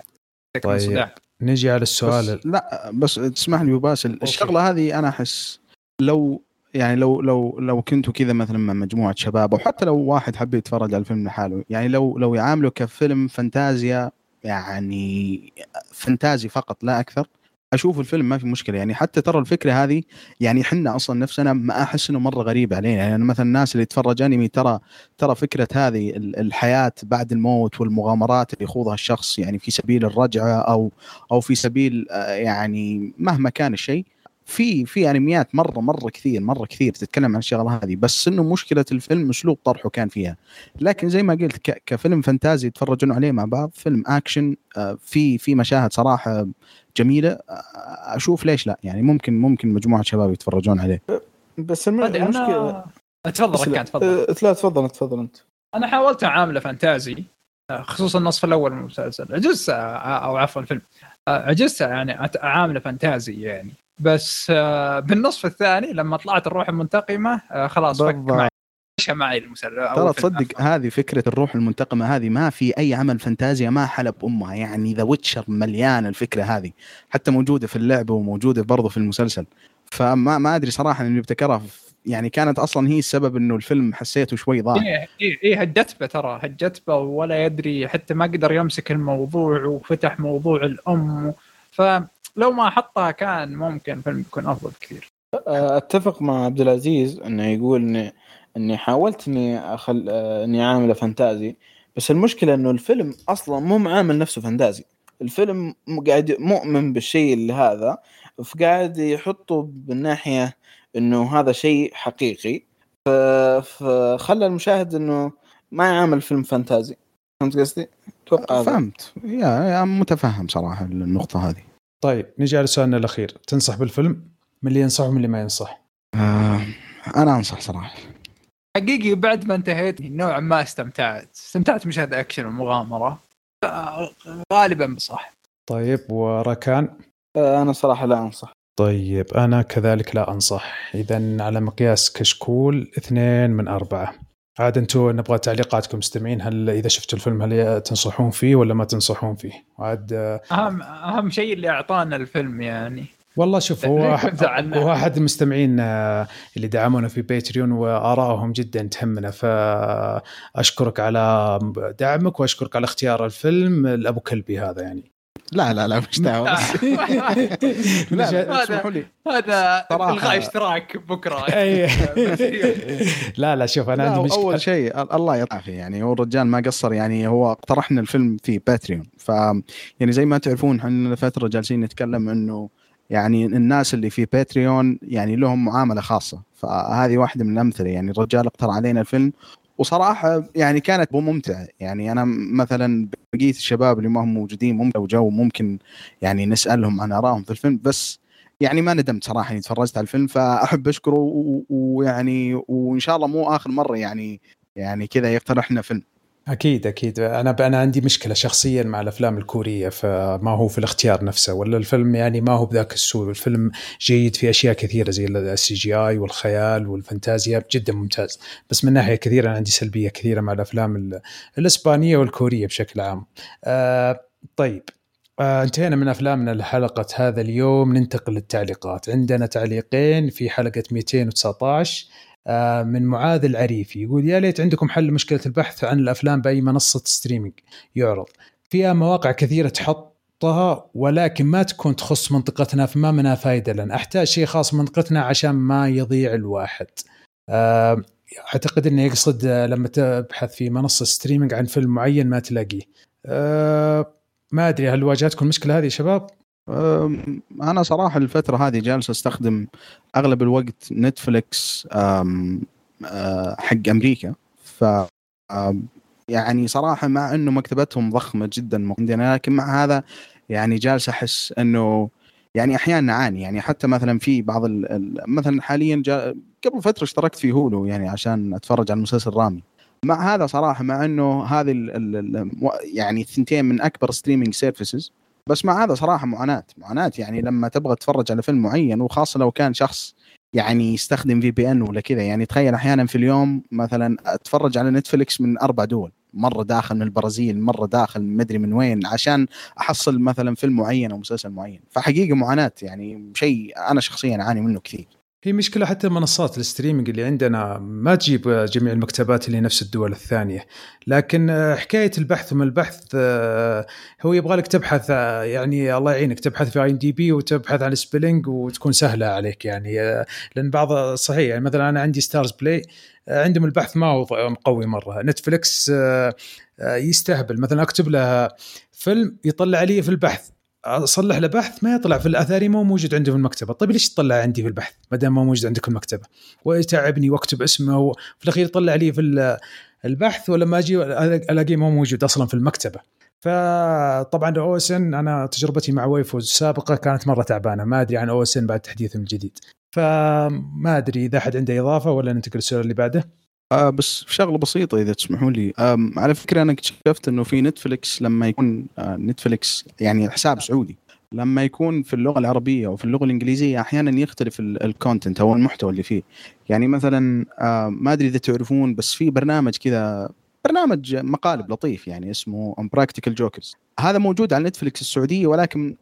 طيب. نجي على السؤال. بس لا بس تسمح لي باسل. الشغلة هذه أنا أحس لو يعني لو لو لو كنتوا كذا مثلا مع مجموعة شباب أو حتى لو واحد حب يتفرج على الفيلم لحاله يعني لو لو يعامله كفيلم فانتازيا يعني فانتازي فقط لا أكثر. أشوف الفيلم ما في مشكلة يعني حتى ترى الفكرة هذه يعني إحنا أصلا نفسنا ما أحس إنه مرة غريبة علينا. يعني مثلا الناس اللي يتفرج انمي ترى ترى فكرة هذه الحياة بعد الموت والمغامرات اللي يخوضها الشخص يعني في سبيل الرجعة أو أو في سبيل آه، يعني مهما كان الشيء. في في انميات مرة مرة كثير مرة كثير تتكلم عن الشغلة هذه بس إنه مشكلة الفيلم أسلوب طرحه كان فيها. لكن زي ما قلت كفيلم فانتازي يتفرجون عليه مع بعض فيلم أكشن آه، في في مشاهد صراحة جميلة آه، أشوف ليش لا يعني ممكن ممكن مجموعة شباب يتفرجون عليه. بس المشكلة أنا... تفضل ركان تفضل. أه، لا تفضل تفضل أنت. أنا حاولت أعامله فانتازي خصوصا النصف الأول من المسلسل. عجزت أو عفوا الفيلم عجزت يعني أعامله fantasy يعني. بس آه، بالنصف الثاني لما طلعت الروح المنتقمة آه، خلاص فك معي. معي المسلسل ترى تصدق هذه فكرة الروح المنتقمة هذه ما في أي عمل فانتازيا ما حلب أمها. يعني The Witcher مليان الفكرة هذه حتى موجودة في اللعبة وموجودة برضه في المسلسل. فما ما أدري صراحة إني ابتكرها يعني كانت أصلا هي السبب إنه الفيلم حسيته شوي ضاع. إيه إيه, إيه هجت به ترى هجت به ولا يدري حتى ما قدر يمسك الموضوع وفتح موضوع الأم. ف لو ما حطها كان ممكن فيلم يكون أفضل كثير. أتفق مع عبد العزيز إنه يقول اني إني حاولت إني اخل إني عامله فانتازي بس المشكلة إنه الفيلم أصلا مو معامل نفسه فانتازي. الفيلم قاعد مؤمن بالشيء اللي هذا فقاعد يحطه بالناحية إنه هذا شيء حقيقي. فخلى المشاهد إنه ما يعامل فيلم فانتازي. فهمت قصدي؟ أتوقع فهمت. يا, يا متفهم صراحة النقطة هذه. طيب نجي على سؤالنا الأخير. تنصح بالفيلم من اللي ينصح ومن اللي ما ينصح؟ آه أنا أنصح صراحة. حقيقي بعد ما انتهيت نوعا ما استمتعت. استمتعت بمشاهد أكشن ومغامرة. آه، غالبا بصح طيب وركان آه أنا صراحة لا أنصح. طيب أنا كذلك لا أنصح. اذا على مقياس كشكول اثنين من أربعة. عاد أنتم نبغى تعليقاتكم مستمعين هل إذا شفتوا الفيلم هل تنصحون فيه ولا ما تنصحون فيه؟ عاد اهم أهم شيء اللي أعطانا الفيلم يعني. والله شوف هو [laughs] هو احد المستمعين آه، اللي دعمونا في باتريون وارائهم جدا تهمنا فأشكرك على دعمك وأشكرك على اختيار الفيلم الأبو كلبي هذا يعني. لا لا لا مش دعوة. لا. اسمحوا لي. هذا الغاء اشتراك بكرة. [laughs] [laughs] لا لا شوف أنا عندي مشكلة. أول شيء الله يعافيه يعني هو الرجال ما قصر يعني هو اقترحنا الفيلم في Patreon ف يعني زي ما تعرفون إحنا فترة جالسين نتكلم إنه يعني الناس اللي في Patreon يعني لهم معاملة خاصة. فهذه واحدة من الأمثلة. يعني الرجال اقترح علينا الفيلم وصراحة يعني كانت ممتعة. يعني أنا مثلا بقية الشباب اللي ما هم موجودين ممكن لو جو ممكن يعني نسألهم عن آرائهم في الفيلم بس يعني ما ندمت صراحة إني تفرجت على الفيلم فأحب أشكره ويعني وإن شاء الله مو آخر مرة يعني يعني كذا يقترح لنا فيلم. أكيد أكيد. أنا أنا عندي مشكلة شخصيا مع الأفلام الكورية فما هو في الاختيار نفسه. ولا الفيلم يعني ما هو بذاك السوء. الفيلم جيد في أشياء كثيرة زي ال CGI والخيال والفانتازيا جدا ممتاز. بس من ناحية كثيرة أنا عندي سلبية كثيرة مع الأفلام الإسبانية والكورية بشكل عام. أه طيب. آه انتهينا من أفلامنا لحلقة هذا اليوم. ننتقل للتعليقات. عندنا تعليقين في حلقة 219 آه من معاذ العريفي يقول يا ليت عندكم حل مشكلة البحث عن الأفلام بأي منصة ستريمينج يعرض. فيها مواقع كثيرة تحطها ولكن ما تكون تخص منطقتنا فما منها فائده لنا. أحتاج شيء خاص بمنطقتنا عشان ما يضيع الواحد. آه أعتقد إنه يقصد لما تبحث في منصة streaming عن فيلم معين ما تلاقيه. ما أدري هل واجهتكم المشكلة هذه يا شباب؟ أنا صراحة الفترة هذه جالس أستخدم أغلب الوقت Netflix أه، حق أمريكا. ف يعني صراحة مع إنه مكتبتهم ضخمة جدا عندنا لكن مع هذا يعني جالس أحس إنه يعني أحيانا نعاني. يعني حتى مثلا في بعض مثلا حاليا قبل فترة اشتركت في Hulu يعني عشان أتفرج على المسلسل رامي. مع هذا صراحة مع إنه هذه ال ال يعني الثنتين من أكبر streaming services بس مع هذا صراحة معاناة معاناة يعني لما تبغى تتفرج على فيلم معين وخاصة لو كان شخص يعني يستخدم في VPN ولا كذا يعني تخيل أحيانا في اليوم مثلا أتفرج على Netflix من أربع دول مرة داخل من البرازيل مرة داخل مدري من وين عشان أحصل مثلا فيلم معين أو مسلسل معين. فحقيقة معاناة يعني شيء أنا شخصيا أعاني منه كثير. هي مشكلة حتى منصات ال streaming اللي عندنا ما تجيب جميع المكتبات اللي نفس الدول الثانية. لكن حكاية البحث وما البحث آه، هو يبغى لك تبحث آه، يعني الله يعينك تبحث في IMDb وتبحث عن spelling وتكون سهلة عليك يعني آه، لأن بعض صحيح يعني مثلا أنا عندي Starz Play عندهم البحث ما هو قوي مرة. Netflix يستهبل. مثلا أكتب له فيلم يطلع لي في البحث. أصلح له بحث ما يطلع في الاثاري مو موجود عنده في المكتبة. طيب ليش تطلع عندي في البحث؟ ما دام ما موجود عندك في المكتبة. ويتعبني وأكتب اسمه وفي الأخير يطلع لي في البحث ولما أجي ألاقيه ما موجود أصلا في المكتبة. فطبعا OSN أنا تجربتي مع Wavo السابقه كانت مرة تعبانة. ما أدري عن OSN بعد تحديث الجديد. فما أدري إذا أحد عنده إضافة ولا ننتقل للسؤال اللي بعده. آه بس شغلة بسيطة إذا تسمحوا لي. آه على فكرة أنا اكتشفت إنه في Netflix لما يكون آه Netflix يعني حساب سعودي لما يكون في اللغة العربية أو في اللغة الإنجليزية أحيانا يختلف ال content أو المحتوى اللي فيه. يعني مثلا آه ما أدري إذا تعرفون بس في برنامج كذا برنامج مقالب لطيف يعني اسمه Impractical Jokers هذا موجود على Netflix السعودية ولكن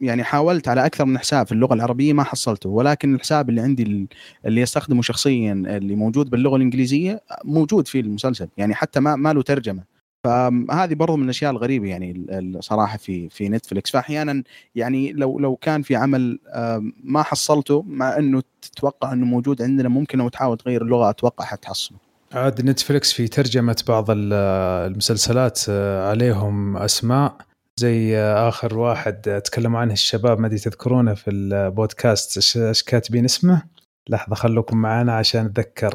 يعني حاولت على أكثر من حساب في اللغة العربية ما حصلته. ولكن الحساب اللي عندي اللي أستخدمه شخصيا اللي موجود باللغة الإنجليزية موجود في المسلسل. يعني حتى ما ما له ترجمة. فهذه برضو من الأشياء الغريبة يعني الصراحه في في نتفلكس فاحيانا يعني لو لو كان في عمل ما حصلته مع إنه تتوقع إنه موجود عندنا ممكن لو تحاول تغير اللغة أتوقع حتحصله. عاد نتفلكس في ترجمة بعض المسلسلات آه، عليهم أسماء. زي آه، آخر واحد تكلموا عنه الشباب ما أدري تذكرونه في البودكاست. إيش كاتبين اسمه؟ لحظة خلوكم معنا عشان أتذكر.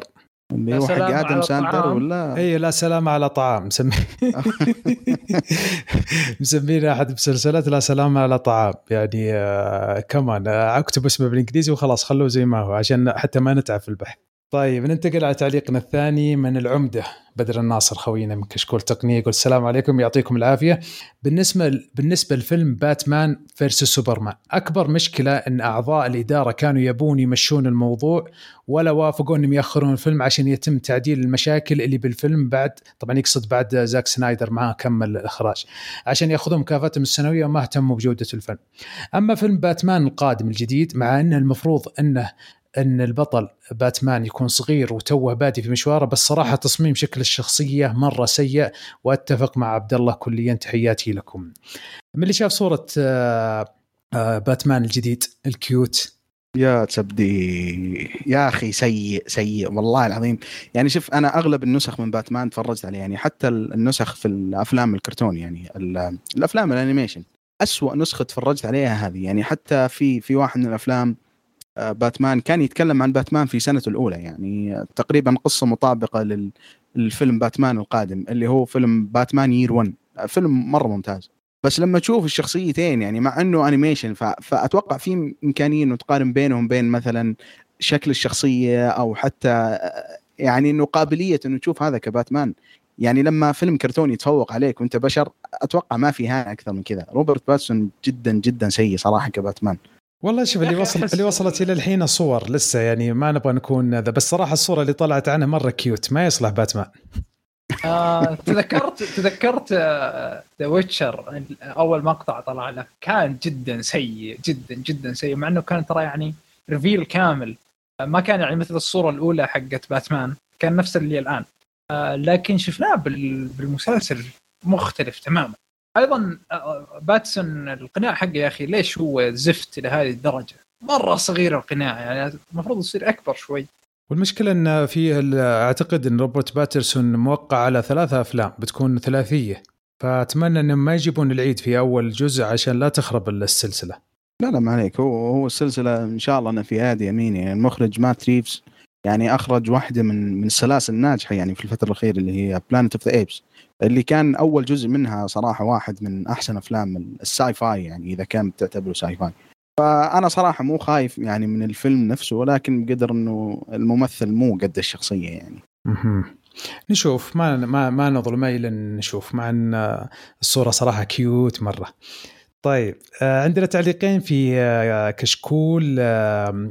اللي هو حق آدم ساندلر ولا؟ إي لا سلام على طعام. مسمي [laughs] [laughs] مسمين أحد مسلسلات لا سلام على طعام. يعني آه كمان آه أكتب اسمه بالإنجليزي وخلاص خلوه زي ما هو عشان حتى ما نتعب في البحث. طيب ننتقل على تعليقنا الثاني من العمدة بدر الناصر خوينا من كشكول تقنية يقول السلام عليكم يعطيكم العافية. بالنسبة بالنسبة لفيلم Batman versus Superman أكبر مشكلة إن أعضاء الإدارة كانوا يبون يمشون الموضوع ولا وافقوا إنهم يأخرون الفيلم عشان يتم تعديل المشاكل اللي بالفيلم بعد طبعا يقصد بعد زاك سنايدر ما كمل الإخراج عشان يأخذون مكافاتهم السنوية وما اهتموا بجودة الفيلم. أما فيلم باتمان القادم الجديد مع إنه المفروض إنه إن البطل باتمان يكون صغير وتوه بادي في مشواره بس صراحة تصميم شكل الشخصية مرة سيء وأتفق مع عبد الله كليا تحياتي لكم. من اللي شاف صورة آه، آه، باتمان الجديد ال cute؟ يا تبدي يا أخي سيء سيء والله العظيم. يعني شوف أنا أغلب النسخ من باتمان تفرجت عليه يعني حتى النسخ في الأفلام الكرتون يعني الأفلام ال animation. أسوأ نسخة تفرجت عليها هذه يعني حتى في في واحد من الأفلام باتمان كان يتكلم عن باتمان في سنته الأولى يعني تقريبا قصة مطابقة للفيلم باتمان القادم اللي هو فيلم Batman Year 1 فيلم مرة ممتاز. بس لما تشوف الشخصيتين يعني مع إنه animation فأتوقع في إمكانية إنه تقارن بينهم بين مثلا شكل الشخصية أو حتى يعني إنه قابلية إنه تشوف هذا كباتمان. يعني لما فيلم كرتون يتفوق عليك وأنت بشر أتوقع ما في إهانة أكثر من كذا. روبرت باتنسون جدا جدا سيء صراحة كباتمان. والله شوف اللي وصل اللي وصلت إلى الحين صور لسه يعني ما نبغى نكون هذا بس صراحة الصورة اللي طلعت عنه مرة cute ما يصلح باتمان. آه تذكرت تذكرت The Witcher أول مقطع طلع له كان جدا سيء جدا جدا سيء مع إنه كان ترى يعني reveal كامل. آه، ما كان يعني مثل الصورة الأولى حقت باتمان كان نفس اللي الآن. آه لكن شفناه بالمسلسل مختلف تماما. أيضا باتنسون القناع حقه يا أخي ليش هو زفت لهذه الدرجة؟ مرة صغير القناع يعني المفروض يصير أكبر شوي. والمشكلة إن في أعتقد إن روبرت باتنسون موقع على ثلاثة أفلام بتكون ثلاثية. فأتمنى إنهم ما يجيبون العيد في أول جزء عشان لا تخرب السلسلة. لا لا ما عليك. هو هو السلسلة إن شاء الله إنها في يد أمينة. يعني المخرج مات ريفز يعني أخرج واحدة من من السلاسل الناجحه يعني في الفترة الأخيرة اللي هي Planet of the Apes اللي كان أول جزء منها صراحة واحد من أحسن أفلام ال sci-fi يعني إذا كان تعتبره sci-fi فأنا صراحة مو خايف يعني من الفيلم نفسه ولكن بقدر إنه الممثل مو قد الشخصية يعني. نشوف ما ما ما نظلم إلا نشوف مع إن الصورة صراحة cute مرة. طيب آه، عندنا تعليقين في آه، كشكول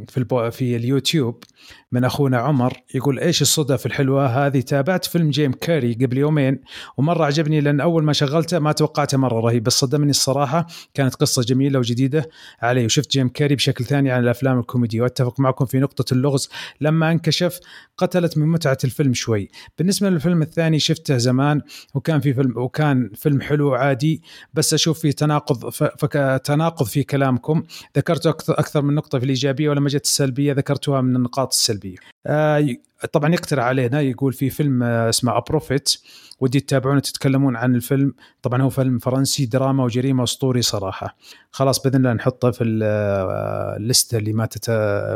في في اليوتيوب. من أخونا عمر يقول إيش الصدف الحلوة هذه؟ تابعت فيلم جيم كاري قبل يومين ومرة عجبني لأن أول ما شغلته ما توقعته مرة رهيب بس صدمني الصراحة كانت قصة جميلة وجديدة علي وشفت جيم كاري بشكل ثاني عن الأفلام الكوميدي وأتفق معكم في نقطة اللغز لما انكشف قتلت من متعة الفيلم شوي. بالنسبة للفيلم الثاني شفته زمان وكان في فيلم وكان فيلم حلو عادي بس أشوف فيه تناقض تناقض في كلامكم. ذكرت أكثر من نقطة في الإيجابية ولما جت السلبية ذكرتها من النقاط السلبية. آه طبعا يقترح علينا يقول في فيلم آه اسمه A Prophet ودي تتابعون تتكلمون عن الفيلم. طبعا هو فيلم فرنسي دراما وجريمة أسطوري صراحة. خلاص بإذن الله نحطه في آه، الليسته اللي ما تت...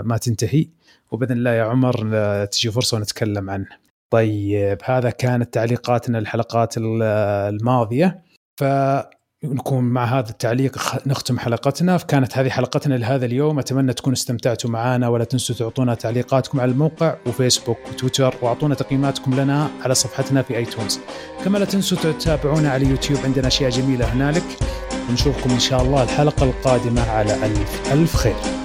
ما تنتهي. وبإذن الله يا عمر تجي فرصة ونتكلم عنه. طيب هذا كانت تعليقاتنا الحلقات الماضية. ف نكون مع هذا التعليق نختم حلقتنا. كانت هذه حلقتنا لهذا اليوم. أتمنى تكونوا استمتعتوا معنا ولا تنسوا تعطونا تعليقاتكم على الموقع وفيسبوك وتويتر وأعطونا تقييماتكم لنا على صفحتنا في آيتونز. كما لا تنسوا تتابعونا على يوتيوب. عندنا أشياء جميلة هنالك. ونشوفكم إن شاء الله الحلقة القادمة على ألف ألف خير.